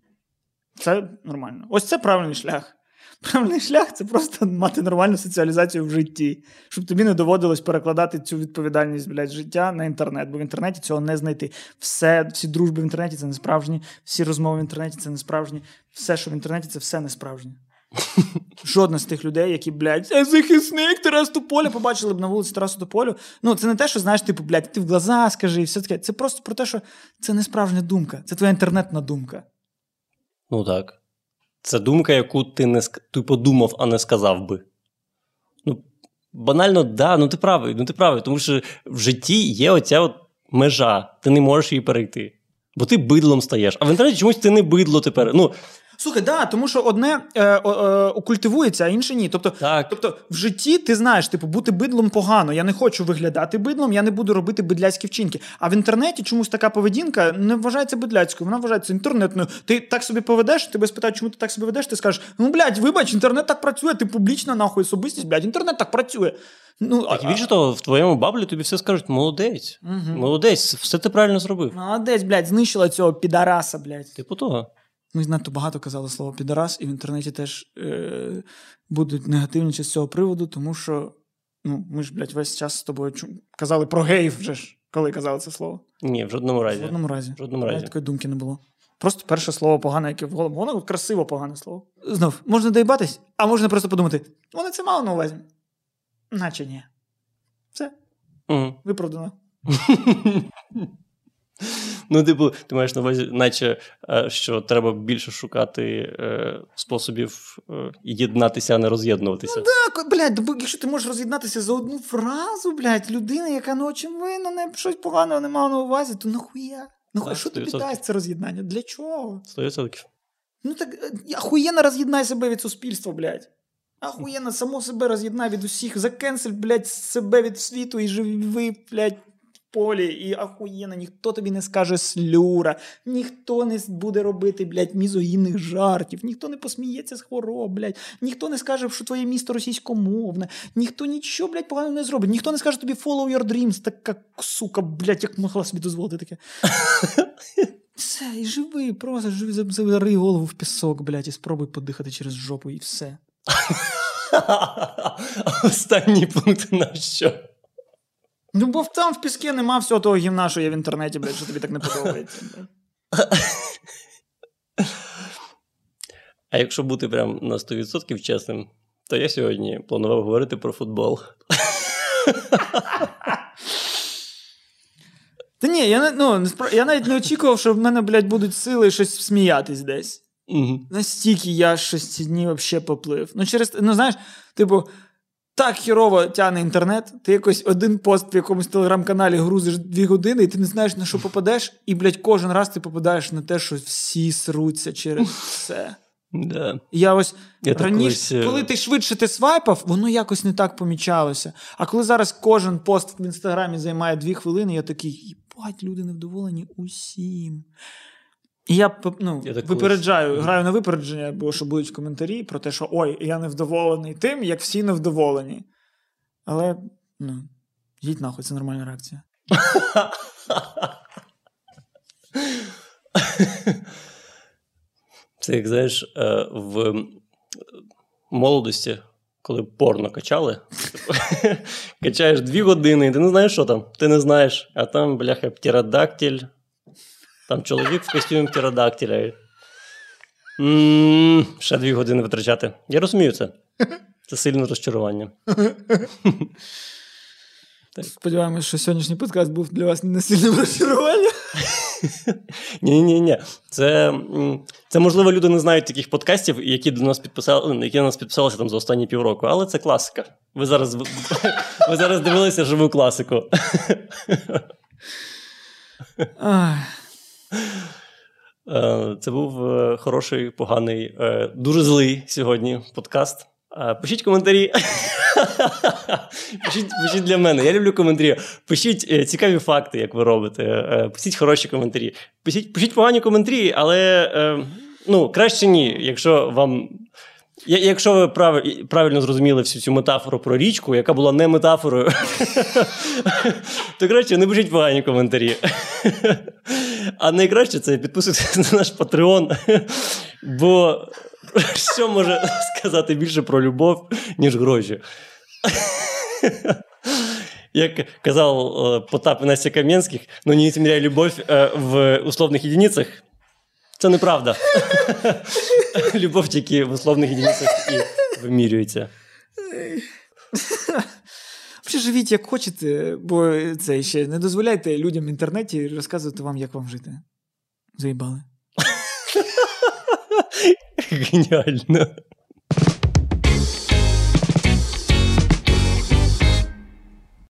Це нормально. Ось це правильний шлях. Правильний шлях це просто мати нормальну соціалізацію в житті, щоб тобі не доводилось перекладати цю відповідальність блядь, життя на інтернет, бо в інтернеті цього не знайти. Все, всі дружби в інтернеті це не справжні, всі розмови в інтернеті це не справжні, все, що в інтернеті, це все не справжнє. Жодна з тих людей, які, блядь, «Е, захисник Тарас Тополя, побачили б на вулиці Тарасу Тополю. Ну, це не те, що знаєш, типу, блядь, ти в глаза скажи, і все таке. Це просто про те, що це не справжня думка, це твоя інтернетна думка. Ну так. Це думка, яку ти не ти подумав, а не сказав би. Ну, банально, да, ну ти правий, ну ти правий, тому що в житті є оця от межа, ти не можеш її перейти. Бо ти бидлом стаєш. А в інтернеті чомусь ти не бидло тепер. Ну, Слухай, да, тому що одне е, е, окультивується, а інше ні. Тобто, так. тобто в житті ти знаєш, типу, бути бидлом погано. Я не хочу виглядати бидлом, я не буду робити бидляцькі вчинки. А в інтернеті чомусь така поведінка не вважається бидляцькою, вона вважається інтернетною. Ти так собі поведеш, тебе спитають, чому ти так себе ведеш, ти скажеш: ну, блядь, вибач, інтернет так працює, ти публічна нахуй особистість, блядь, інтернет так працює. Ну, Так і більше того, в твоєму баблі тобі все скажуть: молодець, Мгм. молодець, все ти правильно зробив. Молодець, блядь, знищила цього підараса, блядь. Типу того. Ми надто багато казали слово підарас, і в інтернеті теж е, будуть негативніші з цього приводу, тому що ну, ми ж, блядь, весь час з тобою чу- казали про геїв вже ж, коли казали це слово. Ні, в жодному разі. В жодному разі. В жодному разі. такої думки не було. Просто перше слово погане, яке в голову. Воно красиво погане слово. Знов, можна доїбатись, а можна просто подумати, вони це мало на увазі. Наче ні. Все, Мгм. виправдано. Ну, типу, ти маєш на увазі, наче е, що треба більше шукати е, способів е, єднатися, а не роз'єднуватися. Так, блядь, бо якщо ти можеш роз'єднатися за одну фразу, блядь, людина, яка ну очевидно не щось поганого не мала на увазі, то нахуя? Ну Так, що тобі 100%. дасть це роз'єднання? Для чого? 100%. Ну так е, ахуєнно роз'єднай себе від суспільства, блядь. Ахуєнно само себе роз'єднай від усіх. Закенсель, блядь, себе від світу і живи, блядь, полі. І ахуєнно, ніхто тобі не скаже слюра, ніхто не буде робити, блядь, мізогінних жартів, ніхто не посміється з хвороб, блядь, ніхто не скаже, що твоє місто російськомовне, ніхто нічого, блядь, поганого не зробить, ніхто не скаже тобі follow your dreams, така сука, блядь, як могла собі дозволити таке. Все, і живи, просто живи, забери голову в пісок, блядь, і спробуй подихати через жопу, і все. Останній пункт на що? Ну, бо там в піскі нема всього того гімна, що є в інтернеті, блядь, що тобі так не подобається. А якщо бути прям на 100% чесним, то я сьогодні планував говорити про футбол. Та ні, я, ну, я навіть не очікував, що в мене, блядь, будуть сили щось сміятись десь. Мгм. Настільки я щось ці дні взагалі поплив. Ну, через, ну знаєш, типу, так хірово тягне інтернет, ти якось один пост в якомусь телеграм-каналі грузиш дві години, і ти не знаєш, на що попадеш, і, блядь, кожен раз ти попадаєш на те, що всі сруться через це. Да. Я ось Я раніше, колись, е, коли ти швидше ти свайпав, воно якось не так помічалося. А коли зараз кожен пост в інстаграмі займає дві хвилини, я такий, їбать, люди невдоволені усім. І я ну, Я випереджаю, колись- граю на випередження, бо що будуть коментарі про те, що ой, я невдоволений тим, як всі невдоволені. Але ну, їдь нахуй, це нормальна реакція. Це як знаєш, е, в молодості, коли порно качали, качаєш дві години, і ти не знаєш, що там. Ти не знаєш, а там, бляха, птеродактиль. Там чоловік в костюмі птеродактиля. Ще дві години витрачати. Я розумію це. Це сильне розчарування. Сподіваємось, що сьогоднішній подкаст був для вас не сильним розчаруванням. Ні, ні, ні. Це, це можливо, люди не знають таких подкастів, які до нас підписали, ну, які на нас підписалися там за останні півроку, але це класика. Ви зараз, ви зараз дивилися живу класику. Е, Це був е, хороший, поганий, е, дуже злий сьогодні подкаст. Пишіть коментарі. Пишіть, пишіть для мене. Я люблю коментарі. Пишіть цікаві факти, як ви робите. Пишіть хороші коментарі. Пишіть, пишіть погані коментарі, але ну, краще ні, якщо вам. Якщо ви прав, правильно зрозуміли всю цю метафору про річку, яка була не метафорою, то краще не пишіть погані коментарі. А найкраще це підписуйтесь на наш Patreon, бо що може сказати більше про любов, ніж гроші? Як казав е, Потап і Настя Кам'янських, ну не измеряй любов е, в условних єдиницях. Це неправда. Любов тільки в условних єдиницях і вимірюється. Живіть як хочете, бо це ще не дозволяйте людям в інтернеті розказувати вам, як вам жити. Заїбали. Геніально.